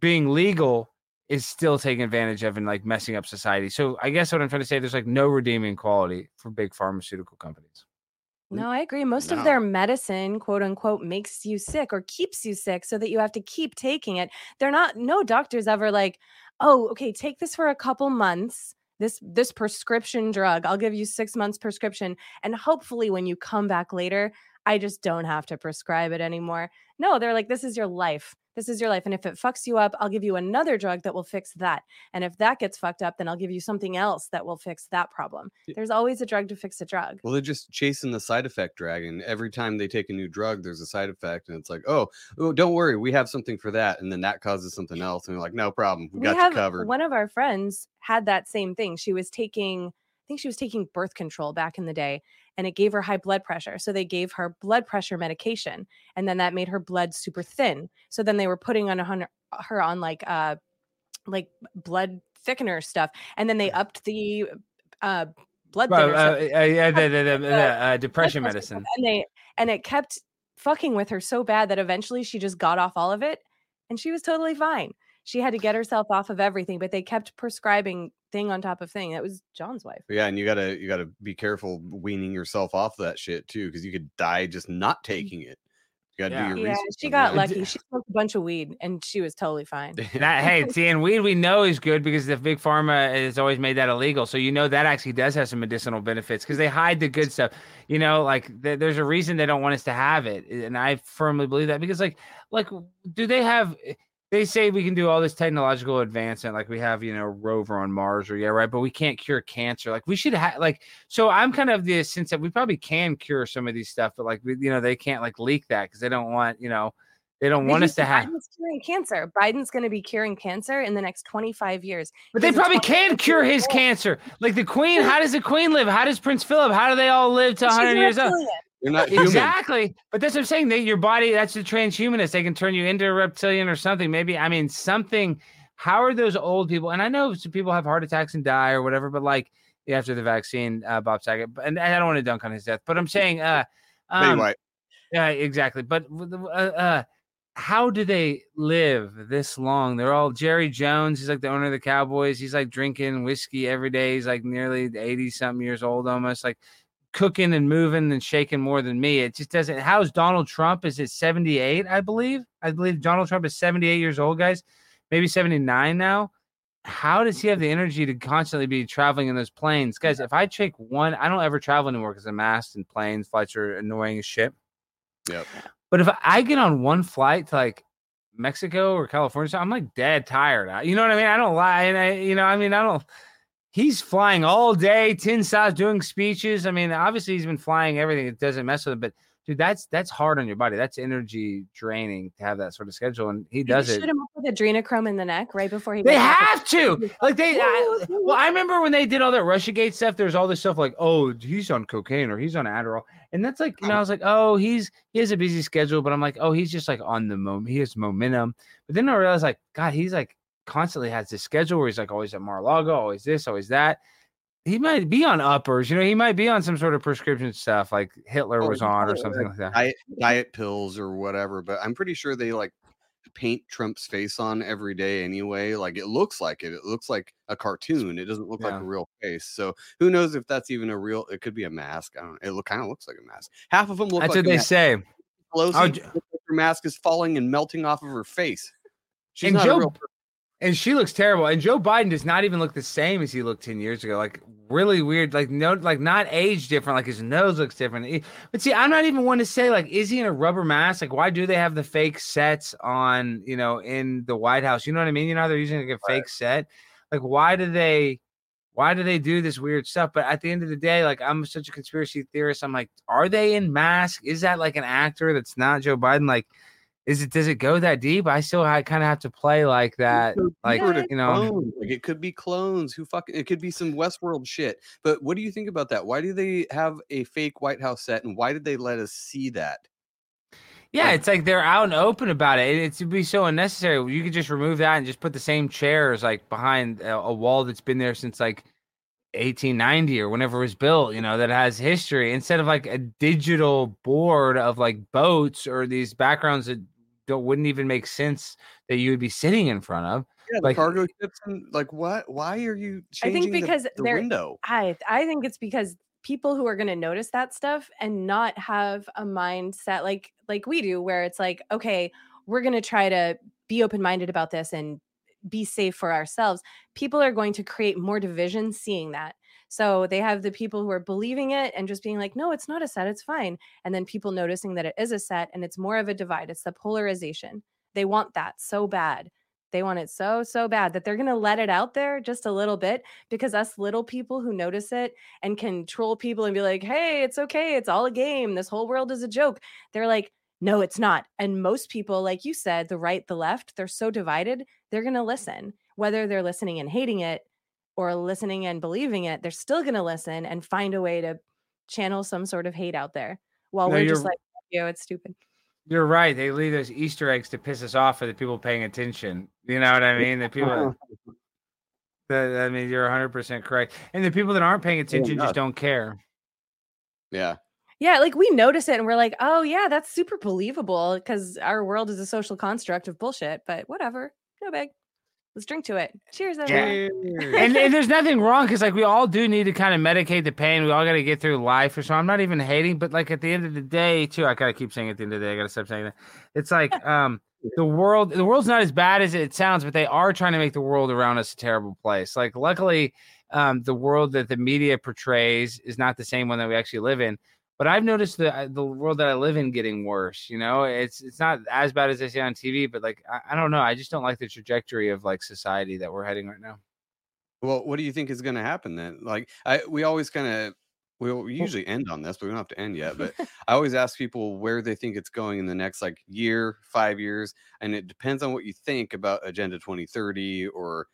being legal is still taking advantage of and like messing up society. So I guess what I'm trying to say, there's like no redeeming quality for big pharmaceutical companies. No, I agree. Most of their medicine, quote unquote, makes you sick or keeps you sick so that you have to keep taking it. They're not, no doctor's ever like, oh, okay, take this for a couple months. This this prescription drug, I'll give you six months prescription. And hopefully when you come back later, I just don't have to prescribe it anymore. No, they're like, this is your life. This is your life. And if it fucks you up, I'll give you another drug that will fix that. And if that gets fucked up, then I'll give you something else that will fix that problem. There's always a drug to fix a drug. Well, they're just chasing the side effect dragon. Every time they take a new drug, there's a side effect, and it's like, oh, oh, don't worry, we have something for that, and then that causes something else, and they're like, no problem, we, we got you covered. one of our friends had that same thing she was taking think she was taking birth control back in the day and it gave her high blood pressure so they gave her blood pressure medication and then that made her blood super thin. So then they were putting on hun- her on like uh like blood thickener stuff and then they upped the uh blood Well, thinner uh, uh, yeah, the, the, the, the, uh, depression medicine. and they and it kept fucking with her so bad that eventually she just got off all of it and she was totally fine she had to get herself off of everything but they kept prescribing thing on top of thing that was john's wife Yeah, and you gotta you gotta be careful weaning yourself off that shit too, because you could die just not mm. taking it. You gotta Yeah. do your yeah research. she got that. lucky she smoked a bunch of weed and she was totally fine That, hey, see, and weed we know is good because the big pharma has always made that illegal. So you know that actually does have some medicinal benefits because they hide the good stuff. You know, like th- there's a reason they don't want us to have it, and I firmly believe that because, like, like do they have? Eh, They say we can do all this technological advancement, like we have, you know, rover on Mars or yeah, right, but we can't cure cancer. Like we should have, like, so I'm kind of the sense that we probably can cure some of these stuff, but like, we, you know, they can't like leak that because they don't want, you know, they don't They want us to have. biden's curing cancer biden's going to be curing cancer in the next 25 years But they probably 25 can cure his cancer. Like the queen, how does the queen live? How does Prince Philip? How do they all live to 100 years old? You're not human. Exactly. But that's what I'm saying. That your body, that's the transhumanist. They can turn you into a reptilian or something. Maybe, I mean, something. How are those old people? And I know some people have heart attacks and die or whatever, but like after the vaccine, uh, Bob Saget, and I don't want to dunk on his death, but I'm saying, uh, um, White. yeah, exactly. But uh, uh, how do they live this long? They're all Jerry Jones. He's like the owner of the Cowboys. He's like drinking whiskey every day. He's like nearly 80 something years old almost, like cooking and moving and shaking more than me. It just doesn't. How's Donald Trump? Is it 78? I believe. I believe Donald Trump is 78 years old, guys. Maybe 79 now. How does he have the energy to constantly be traveling in those planes? Guys, if I take one, I don't ever travel anymore because I'm masked and planes, flights are annoying as shit. Yep. But if I get on one flight to like Mexico or California, so I'm like dead tired. You know what I mean? I don't lie. And I, you know, I mean, I don't. He's flying all day, tin doing speeches. I mean, obviously he's been flying everything. It doesn't mess with him, but dude, that's that's hard on your body. That's energy draining to have that sort of schedule, and he does it. shoot him up with adrenochrome in the neck right before he They have to. Like they I, well, I remember when they did all that Russiagate stuff, there's all this stuff like, oh, he's on cocaine or he's on Adderall. And that's like, you know, I was like, oh, he's he has a busy schedule, but I'm like, oh, he's just like on the moment, he has momentum. But then I realized, like, God, he's like constantly has this schedule where he's like always at Mar-a-Lago, always this, always that. He might be on uppers, you know, he might be on some sort of prescription stuff like Hitler Oh, was on or something like that. Diet, diet pills or whatever, but I'm pretty sure they like paint Trump's face on every day anyway. Like it looks like it. It looks like a cartoon. It doesn't look like a real face. So who knows if that's even a real? It could be a mask. I don't. know. It look kind of looks like a mask. Half of them look That's like what a they mask. say. Pelosi Oh, looks J- like her mask is falling and melting off of her face. She's And not Joe- a real person. And she looks terrible. And Joe Biden does not even look the same as he looked 10 years ago. Like really weird. Like no, like not age different. Like his nose looks different. But see, I'm not even one to say like, is he in a rubber mask? Like, why do they have the fake sets on, you know, in the White House? You know what I mean? You know, how they're using like a fake set. Like, why do they why do they do this weird stuff? But at the end of the day, like I'm such a conspiracy theorist. I'm like, are they in mask? Is that like an actor that's not Joe Biden? Like, is it does it go that deep? I still I kind of have to play like that. Like Or to you know, clones. like it could be clones who fucking it could be some Westworld shit. But what do you think about that? Why do they have a fake White House set, and why did they let us see that? yeah, it's like they're out and open about it. It it's would be so unnecessary. You could just remove that and just put the same chairs like behind a, a wall that's been there since like 1890 or whenever it was built. You know that has history instead of like a digital board of like boats or these backgrounds that don't wouldn't even make sense that you would be sitting in front of. Yeah, the Like- cargo ships and like what? Why are you I changing think the- because the, they're window? I I think it's because people who are going to notice that stuff and not have a mindset like like we do where it's like okay, we're going to try to be open-minded about this and be safe for ourselves. People are going to create more division seeing that. So they have the people who are believing it and just being like, no, it's not a set, it's fine. And then people noticing that it is a set and it's more of a divide. It's the polarization. They want that so bad. They want it so, so bad that they're going to let it out there just a little bit because us little people who notice it and can troll people and be like, hey, it's okay. It's all a game. This whole world is a joke. They're like, no, it's not. And most people, like you said, the right, the left, they're so divided, they're going to listen. Whether they're listening and hating it or listening and believing it, they're still going to listen and find a way to channel some sort of hate out there while No, we're just you're- like, yo, it's stupid. You're right. They leave those Easter eggs to piss us off for the people paying attention. You know what I mean? The people. The, I mean, you're 100 percent correct. And the people that aren't paying attention nuts. just don't care. Yeah. Yeah, like we notice it and we're like, oh yeah, that's super believable because our world is a social construct of bullshit. But whatever, no big. Let's drink to it. Cheers, everyone. and, and there's nothing wrong because like we all do need to kind of medicate the pain. We all got to get through life or so. I'm not even hating, but like at the end of the day, too, I gotta keep saying at the end of the day, I gotta stop saying that. It's like um the world the world's not as bad as it sounds, but they are trying to make the world around us a terrible place. Like luckily, um the world that the media portrays is not the same one that we actually live in. But I've noticed the the world that I live in getting worse. You know, it's it's not as bad as they say on TV, but like I, I don't know. I just don't like the trajectory of like society that we're heading right now. Well, what do you think is going to happen then? Like, I we always kind of we we usually end on this, but we don't have to end yet. But I always ask people where they think it's going in the next like year, five years, and it depends on what you think about Agenda 2030 or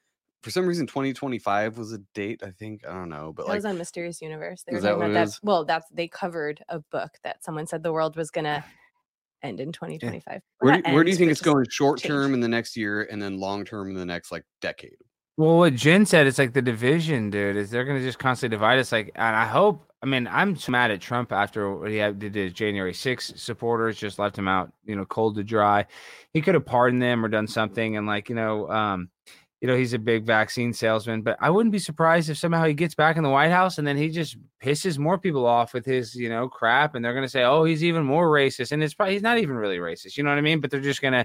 for some reason 2025 was a date. I think I don't know, but That like was on Mysterious Universe. They were Is that talking what about it that. is? Well, that's they covered a book that someone said the world was gonna end in 2025. Or where not do, where do you think it's going short term in the next year and then long term in the next like decade? Well, what Jen said, it's like the division, dude. Is they're gonna just constantly divide us. Like, and I hope. I mean, I'm so mad at Trump after what he had, did to his January 6th supporters, just left him out, you know, cold to dry. He could have pardoned them or done something, and like, you know, um, you know, he's a big vaccine salesman. But I wouldn't be surprised if somehow he gets back in the White House and then he just pisses more people off with his, you know, crap, and they're gonna say, oh, he's even more racist, and it's probably he's not even really racist. You know what I mean? But they're just gonna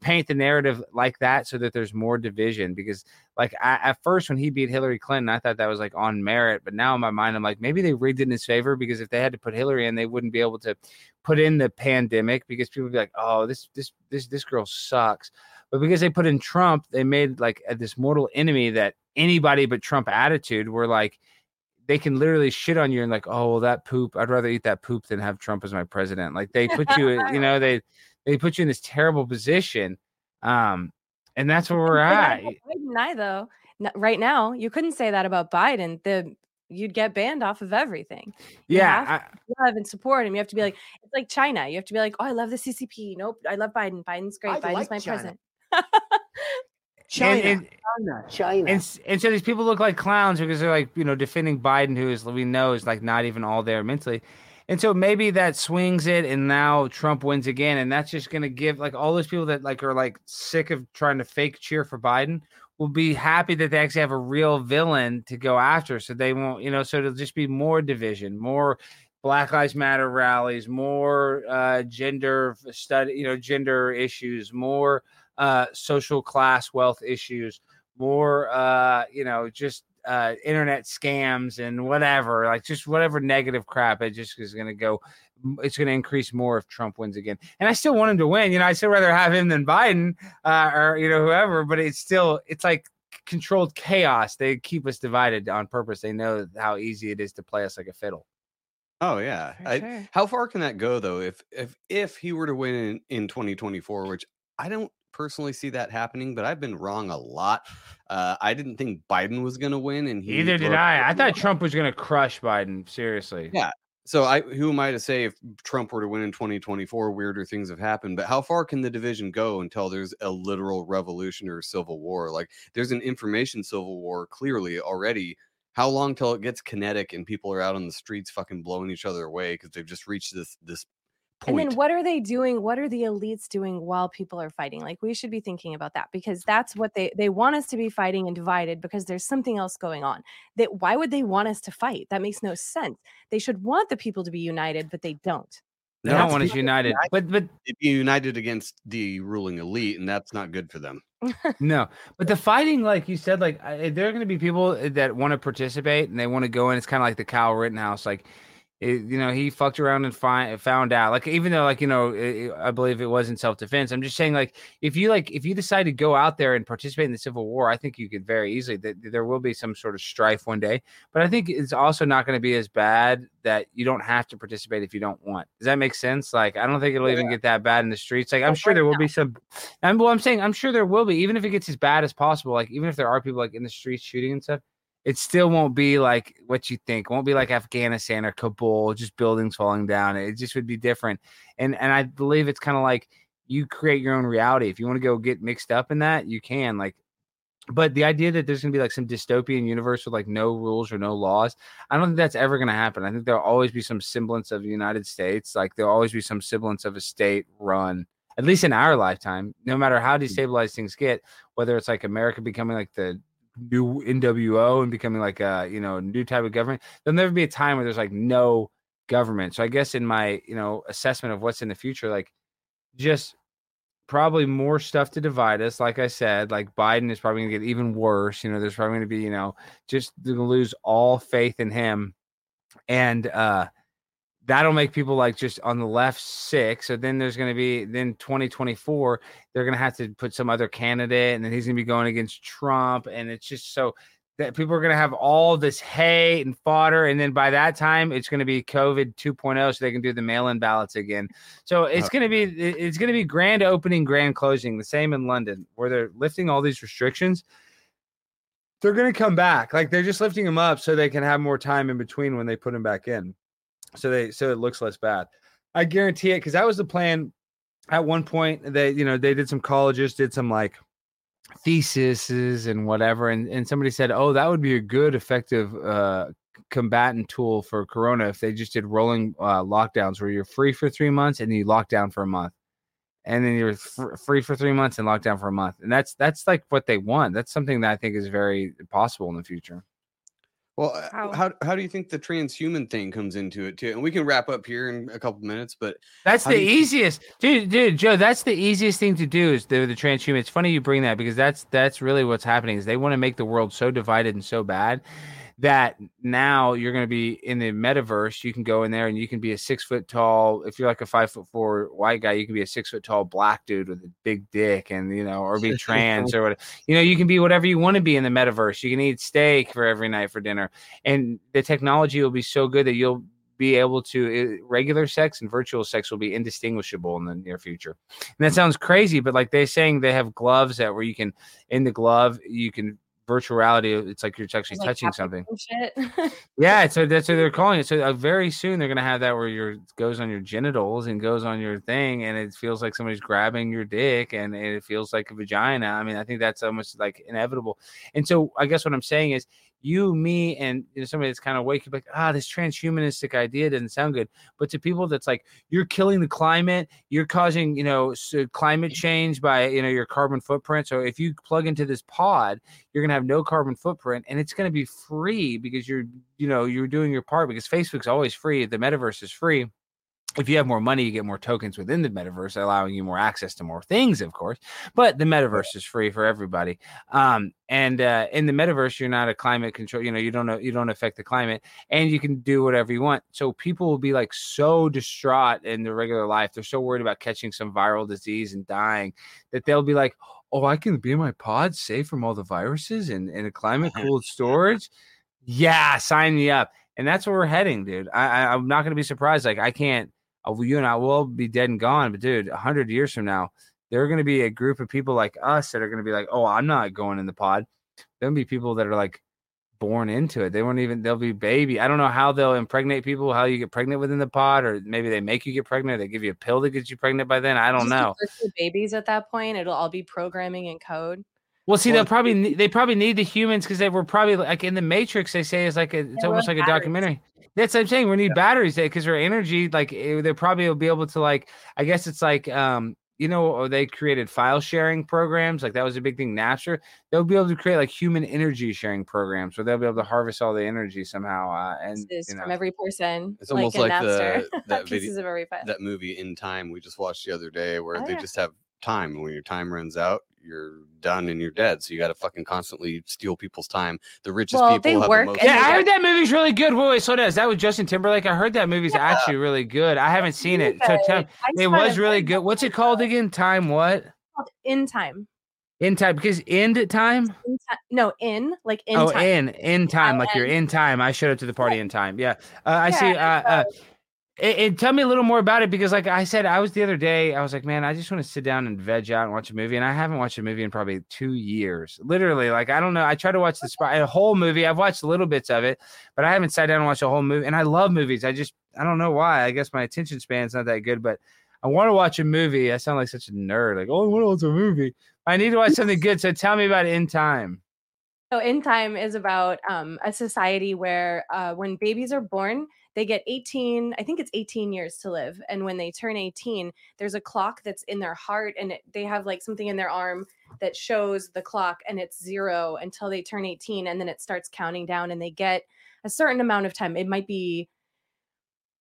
paint the narrative like that so that there's more division because like I, at first when he beat Hillary Clinton, I thought that was like on merit, but now in my mind, I'm like maybe they rigged it in his favor because if they had to put Hillary in, they wouldn't be able to put in the pandemic because people would be like, oh, this this this this girl sucks. But because they put in Trump, they made like a, this mortal enemy that anybody but Trump attitude were like they can literally shit on you and like, oh, well, that poop. I'd rather eat that poop than have Trump as my president. Like they put you, you know, they they put you in this terrible position. Um, and that's where we're at. about Biden, I though right now you couldn't say that about Biden. The you'd get banned off of everything. You Yeah, have to love and support him. You have to be like it's like China. You have to be like, oh, I love the CCP. Nope, I love Biden. Biden's great. I Biden's like my China. president. China, and- China, China. And, and so these people look like clowns because they're like, you know, defending Biden, who is we know is like not even all there mentally. And so maybe that swings it, and now Trump wins again, and that's just going to give like all those people that like are like sick of trying to fake cheer for Biden will be happy that they actually have a real villain to go after, so they won't, you know, so it'll just be more division, more Black Lives Matter rallies, more uh, gender study, you know, gender issues, more uh, social class wealth issues, more, uh, you know, just uh, internet scams and whatever, like just whatever negative crap. It just is going to go. It's going to increase more if Trump wins again. And I still want him to win. You know, I still rather have him than Biden uh, or you know whoever. But it's still, it's like controlled chaos. They keep us divided on purpose. They know how easy it is to play us like a fiddle. Oh yeah. For I. How far can that go though? If if if he were to win in, in 2024, which I don't personally see that happening, but I've been wrong a lot. Uh, I didn't think Biden was going to win, and he Either did I. I thought Trump was going to crush Biden. Seriously. Yeah. So I who am I to say if Trump were to win in 2024, weirder things have happened. But how far can the division go until there's a literal revolution or civil war? Like there's an information civil war clearly already. How long till it gets kinetic and people are out on the streets fucking blowing each other away because they've just reached this this And then what are they doing? What are the elites doing while people are fighting? Like we should be thinking about that because that's what they they want us to be fighting and divided because there's something else going on. That why would they want us to fight? That makes no sense. They should want the people to be united, but they don't. They don't want us because united. But but be united against the ruling elite, and that's not good for them. No, but the fighting, like you said, like I, there are going to be people that want to participate and they want to go in. It's kind of like the Kyle Rittenhouse, like it, you know, he fucked around and find, found out. Like even though, like you know, it, I believe it was in self defense. I'm just saying, like if you like, if you decide to go out there and participate in the Civil War, I think you could very easily. That there will be some sort of strife one day, but I think it's also not going to be as bad that you don't have to participate if you don't want. Does that make sense? Like I don't think it'll even get that bad in the streets. Like I'm sure there will be some. And well, I'm saying I'm sure there will be, even if it gets as bad as possible. Like even if there are people like in the streets shooting and stuff, it still won't be like what you think. It won't be like Afghanistan or Kabul, just buildings falling down. It just would be different. And and I believe it's kind of like you create your own reality. If you want to go get mixed up in that, you can. Like but the idea that there's going to be like some dystopian universe with like no rules or no laws, I don't think that's ever going to happen. I think there'll always be some semblance of the United States. Like there'll always be some semblance of a state run, at least in our lifetime, no matter how mm. destabilized things get, whether it's like America becoming like the new NWO and becoming like a, you know, new type of government, there'll never be a time where there's like no government. So I guess in my, you know, assessment of what's in the future, like just probably more stuff to divide us. Like I said, like Biden is probably to get even worse. You know, there's probably to be, you know, just to lose all faith in him. And uh that'll make people like just on the left sick. So then there's going to be then 2024, they're going to have to put some other candidate and then he's going to be going against Trump. And it's just so that people are going to have all this hay and fodder. And then by that time, it's going to be COVID 2.0 so they can do the mail in ballots again. So it's Uh, going to be it's going to be grand opening, grand closing, the same in London where they're lifting all these restrictions. They're going to come back. Like they're just lifting them up so they can have more time in between when they put them back in. So they so it looks less bad. I guarantee it because that was the plan at one point. They you know they did some colleges did some like theses and whatever, and and somebody said, oh, that would be a good effective uh combatant tool for corona if they just did rolling uh, lockdowns where you're free for three months and you lock down for a month and then you're fr- free for three months and locked down for a month and that's that's like what they want that's something that i think is very possible in the future Well, uh, How- how how do you think the transhuman thing comes into it too? And we can wrap up here in a couple minutes, but That's the do you think- easiest, dude. Dude, Joe, that's the easiest thing to do is the the transhuman. It's funny you bring that because that's that's really what's happening. Is they want to make the world so divided and so bad that now you're going to be in the metaverse. You can go in there and you can be a six foot tall. If you're like a five foot four white guy, you can be a six foot tall black dude with a big dick, and you know, or be trans or whatever. You know, you can be whatever you want to be in the metaverse. You can eat steak for every night for dinner, and the technology will be so good that you'll be able to uh, regular sex and virtual sex will be indistinguishable in the near future. And that sounds crazy, but like they're saying they have gloves that where you can in the glove you can virtual reality. It's like you're actually Like touching something. Yeah, so that's what they're calling it. So uh, very soon they're gonna have that where your goes on your genitals and goes on your thing, and it feels like somebody's grabbing your dick, and it feels like a vagina. I mean, I think that's almost like inevitable. And so I guess what I'm saying is, you, me, and you know, somebody that's kind of waking up, like, ah, this transhumanistic idea doesn't sound good. But to people that's like, you're killing the climate, you're causing, you know, s- climate change by, you know, your carbon footprint. So if you plug into this pod, you're gonna have no carbon footprint, and it's gonna be free because you're, you know, you're doing your part because Facebook's always free, the metaverse is free if you have more money, you get more tokens within the metaverse, allowing you more access to more things, of course. But the metaverse is free for everybody. Um, and uh, in the metaverse, you're not a climate control. You know, you don't know you don't affect the climate, and you can do whatever you want. So people will be like so distraught in their regular life. They're so worried about catching some viral disease and dying that they'll be like, "Oh, I can be in my pod, safe from all the viruses and in a climate cooled storage." Yeah, sign me up. And that's where we're heading, dude. I, I I'm not gonna be surprised. Like I can't you and I will be dead and gone. But dude, a hundred years from now, there are going to be a group of people like us that are going to be like, "Oh, I'm not going in the pod." There'll be people that are like born into it. They won't even. They'll be baby. I don't know how they'll impregnate people. How you get pregnant within the pod, or maybe they make you get pregnant. They give you a pill that gets you pregnant by then. I don't Just know. give birth to babies at that point. It'll all be programming and code. Well, see, they'll probably they probably need the humans because they were probably like in the Matrix. They say it's like a, it's almost run like a documentary. That's what I'm saying. We need batteries there because their energy, like eh, they probably will be able to like. I guess it's like um you know they created file sharing programs like that was a big thing. Napster they'll be able to create like human energy sharing programs where they'll be able to harvest all the energy somehow. Uh, and This you know, from every person. It's almost in like, the that pieces video, of every that movie in time we just watched the other day, where Oh, they yeah. just have time. and When your time runs out, you're done and you're dead. So you got to fucking constantly steal people's time. The richest Well, people they have work the most. yeah, I heard that movie's really good. Wait, wait, slow down. Is that with Justin Timberlake? I heard that movie's actually really good. I haven't seen it. So tell, good. It was really good. What's it called again? Time what? in time. In time because end time. In ti- no, in like in oh, time. in in time, like you're in time. I showed up to the party in time. Yeah, uh, I see. Uh, uh, and, tell me a little more about it because, like I said, I was the other day. I was like, man, I just want to sit down and veg out and watch a movie, and I haven't watched a movie in probably two years. Literally, like I don't know. I try to watch the spy, a whole movie. I've watched little bits of it, but I haven't sat down and watched a whole movie. And I love movies. I just I don't know why. I guess my attention span's not that good, but I want to watch a movie. I sound like such a nerd. Like, oh, I want to watch a movie. I need to watch something good. So tell me about In Time. So in time is about um, a society where uh, when babies are born, they get 18, I think it's 18 years to live. And when they turn 18, there's a clock that's in their heart and it, they have like something in their arm that shows the clock and it's zero until they turn 18 and then it starts counting down and they get a certain amount of time. It might be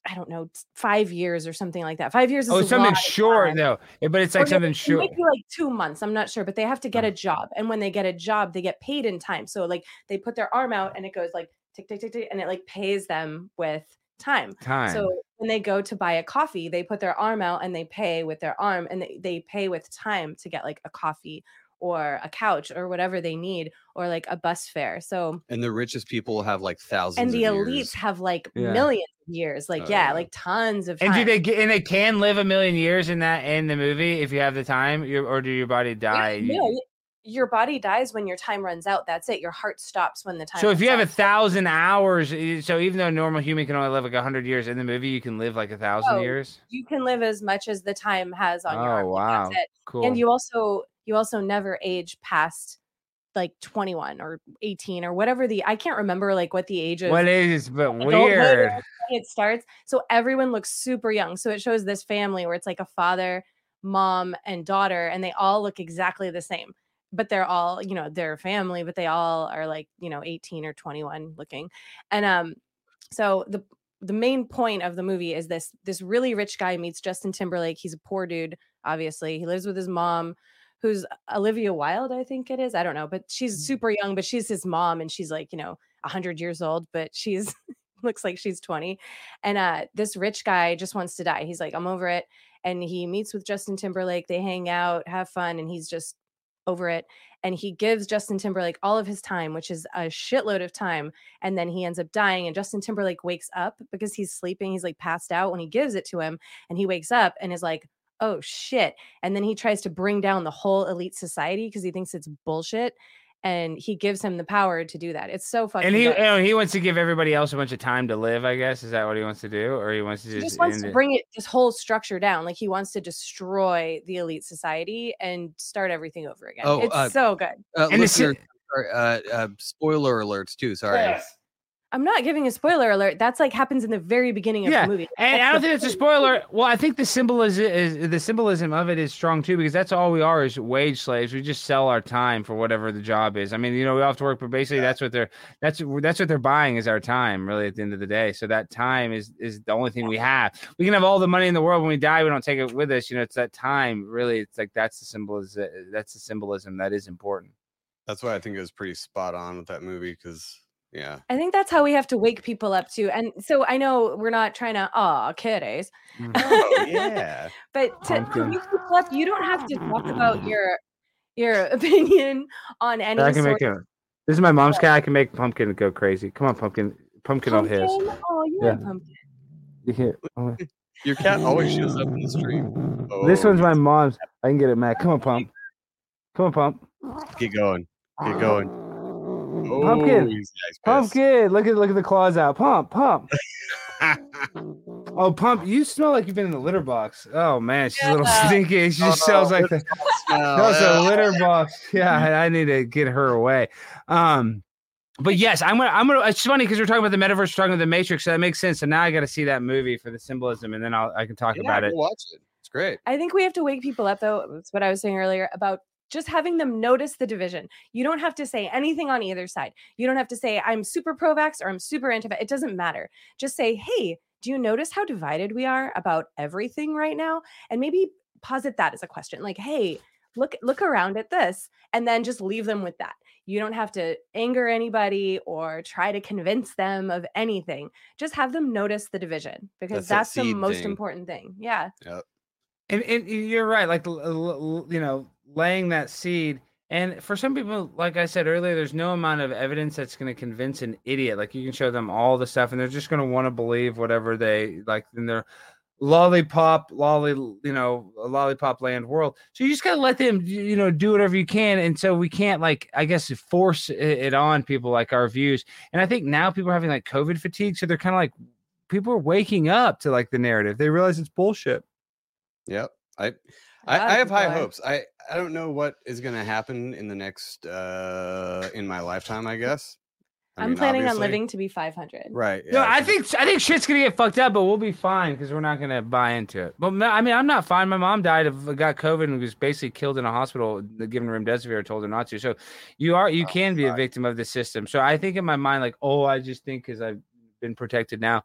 I don't know, five years or something like that. Five years is Oh, something short though. Eh, But it's like no, something it short. might be like two months. I'm not sure, but they have to get a job. And when they get a job, they get paid in time. So like they put their arm out and it goes like tick, tick, tick, tick, and it like pays them with time. Time. So when they go to buy a coffee, they put their arm out and they pay with their arm and they, they pay with time to get like a coffee or a couch or whatever they need or like a bus fare. So And the richest people have like thousands. and the elites years. have like Yeah. millions of years. Like Oh, yeah, yeah. like tons of And do they get and they can live a million years in that in the movie if you have the time, you or do your body die? You- No, y- your body dies when your time runs out. That's it. Your heart stops when the time. So if you have a thousand hours, eh, so even though a normal human can only live like a hundred years in the movie, you can live like a thousand years. you can live as much as the time has on your Oh wow, cool. And you also you also never age past like 21 or 18 or whatever the I can't remember like what the age of what is but weird? it starts. So everyone looks super young. So it shows this family where it's like a father, mom, and daughter, and they all look exactly the same. But they're all, you know, they're family, but they all are like, you know, 18 or 21 looking. And um, so the the main point of the movie is this this really rich guy meets Justin Timberlake. He's a poor dude, obviously. He lives with his mom, who's Olivia Wilde, I think it is. I don't know, but she's super young, but she's his mom and she's like, you know, 100 years old, but she's looks like she's 20. And uh this rich guy just wants to die. He's like, I'm over it. And he meets with Justin Timberlake. They hang out, have fun, and he's just over it. And he gives Justin Timberlake all of his time, which is a shitload of time. And then he ends up dying. And Justin Timberlake wakes up because he's sleeping. He's like passed out when he gives it to him. And he wakes up and is like, oh shit. And then he tries to bring down the whole elite society because he thinks it's bullshit. And he gives him the power to do that. It's so fucking And he good. oh, he wants to give everybody else a bunch of time to live. I guess is that what he wants to do, or he wants to he just, just wants to bring it this whole structure down like he wants to destroy the elite society and start everything over again Oh, it's uh, so good Uh, And listener, uh, uh, spoiler alerts too. Sorry. I'm not giving a spoiler alert. That's like happens in the very beginning of yeah, the movie. and That's I don't the think it's a spoiler. Well, I think the symbolism is the symbolism of it is strong too because that's all we are is wage slaves. We just sell our time for whatever the job is. I mean, you know, we all have to work, but basically that's what they're that's that's what they're buying is our time. Really, at the end of the day, so that time is is the only thing we have. We can have all the money in the world when we die. We don't take it with us. You know, it's that time. Really, it's like that's the symbolism. That's the symbolism that is important. That's why I think it was pretty spot on with that movie because yeah. I think that's how we have to wake people up too. And so I know we're not trying to, oh, kiddies. Oh yeah. But to, to wake people up, you don't have to talk about mm. your your opinion on any I can sort make a. This is my mom's cat. I can make pumpkin go crazy. Come on, pumpkin. Pumpkin on his. Oh, you Yeah. pumpkin. You can't- oh, Your cat always shows up in the stream. This Oh, one's my oh. mom's. I can get it, Matt. Come on, pump. Come on, pump. Get going. Get going. Oh, Pumpkin. he's nice, pissed. Pumpkin. Look at look at the claws out. Pump, pump. oh, pump. You smell like you've been in the litter box. Oh man, she's a little stinky. She just Oh, smells like the Smell, That's a litter box. Yeah, I I need to get her away. Um, but yes, I'm gonna. I'm gonna. It's funny because we're talking about the metaverse, we're talking about the Matrix, so that makes sense. So now I got to see that movie for the symbolism, and then I'll I can talk Yeah, about go it. watch it. It's great. I think we have to wake people up, though. That's what I was saying earlier about just having them notice the division. You don't have to say anything on either side. You don't have to say, I'm super pro vax or I'm super anti vax. It doesn't matter. Just say, hey, do you notice how divided we are about everything right now? And maybe posit that as a question like, hey, look look around at this and then just leave them with that you don't have to anger anybody or try to convince them of anything just have them notice the division because That's that's, the most thing. important thing yeah Yep. And, and you're right, like you know, laying that seed. And for some people, like I said earlier, there's no amount of evidence that's going to convince an idiot. Like you can show them all the stuff, and they're just going to want to believe whatever they like in their lollipop, lolly, you know, lollipop land world. So you just got to let them, you know, do whatever you can. And so we can't, like, I guess, force it on people like our views. And I think now people are having like COVID fatigue, so they're kind of like people are waking up to like the narrative. They realize it's bullshit. Yep. I I, I have high people hopes. I I don't know what is going to happen in the next uh in my lifetime. I guess. I i'm mean, planning on living to be 500 Right. No, I think I think shit's gonna get fucked up, but we'll be fine because we're not gonna buy into it. But I mean, I'm not fine. My mom died of got COVID and was basically killed in a hospital. The given remdesivir told her not to. So you are you Oh, can be a victim of the system. So I think in my mind, like, oh, I just think because I've been protected now.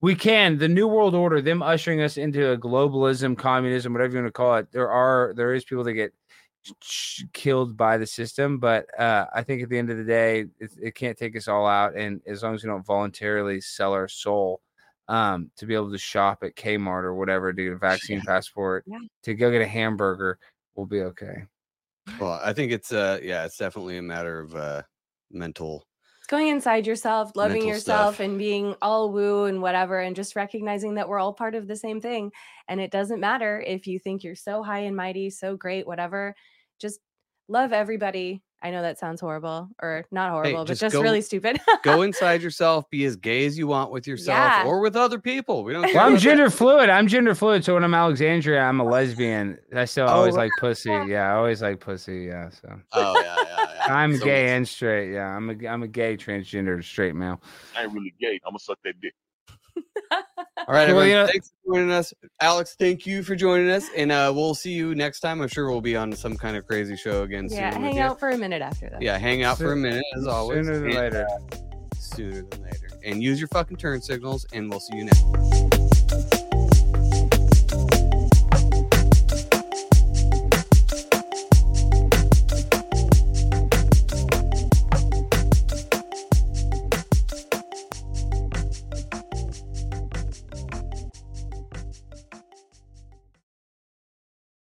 We can the new world order, them ushering us into a globalism, communism, whatever you want to call it. There are there is people that get killed by the system, but uh, I think at the end of the day, it, it can't take us all out. And as long as we don't voluntarily sell our soul um, to be able to shop at Kmart or whatever to get a vaccine passport, Yeah. to go get a hamburger, we'll be okay. Well, I think it's uh yeah, it's definitely a matter of uh mental. Going inside yourself loving Mental yourself stuff. and being all woo and whatever and just recognizing that we're all part of the same thing and it doesn't matter if you think you're so high and mighty so great whatever just love everybody i know that sounds horrible or not horrible but just just go- really stupid Go inside yourself. Be as gay as you want with yourself Yeah. or with other people. We don't. care Well, I'm about that. gender fluid. I'm gender fluid. So when I'm Alexandria, I'm a lesbian. I still Oh, always right. like pussy. Yeah, I always like pussy. Yeah, so Oh yeah, yeah, yeah. I'm So gay much- and straight. Yeah, I'm a I'm a gay transgender straight male. I ain't really gay. I'm gonna suck that dick. All right, everyone. you know- thanks for joining us, Alex. Thank you for joining us, and uh, we'll see you next time. I'm sure we'll be on some kind of crazy show again yeah soon. with hang you. out for a minute after that Yeah, hang out for a minute as always. Sooner than and, later. uh, sooner than later. And use your fucking turn signals, and we'll see you next.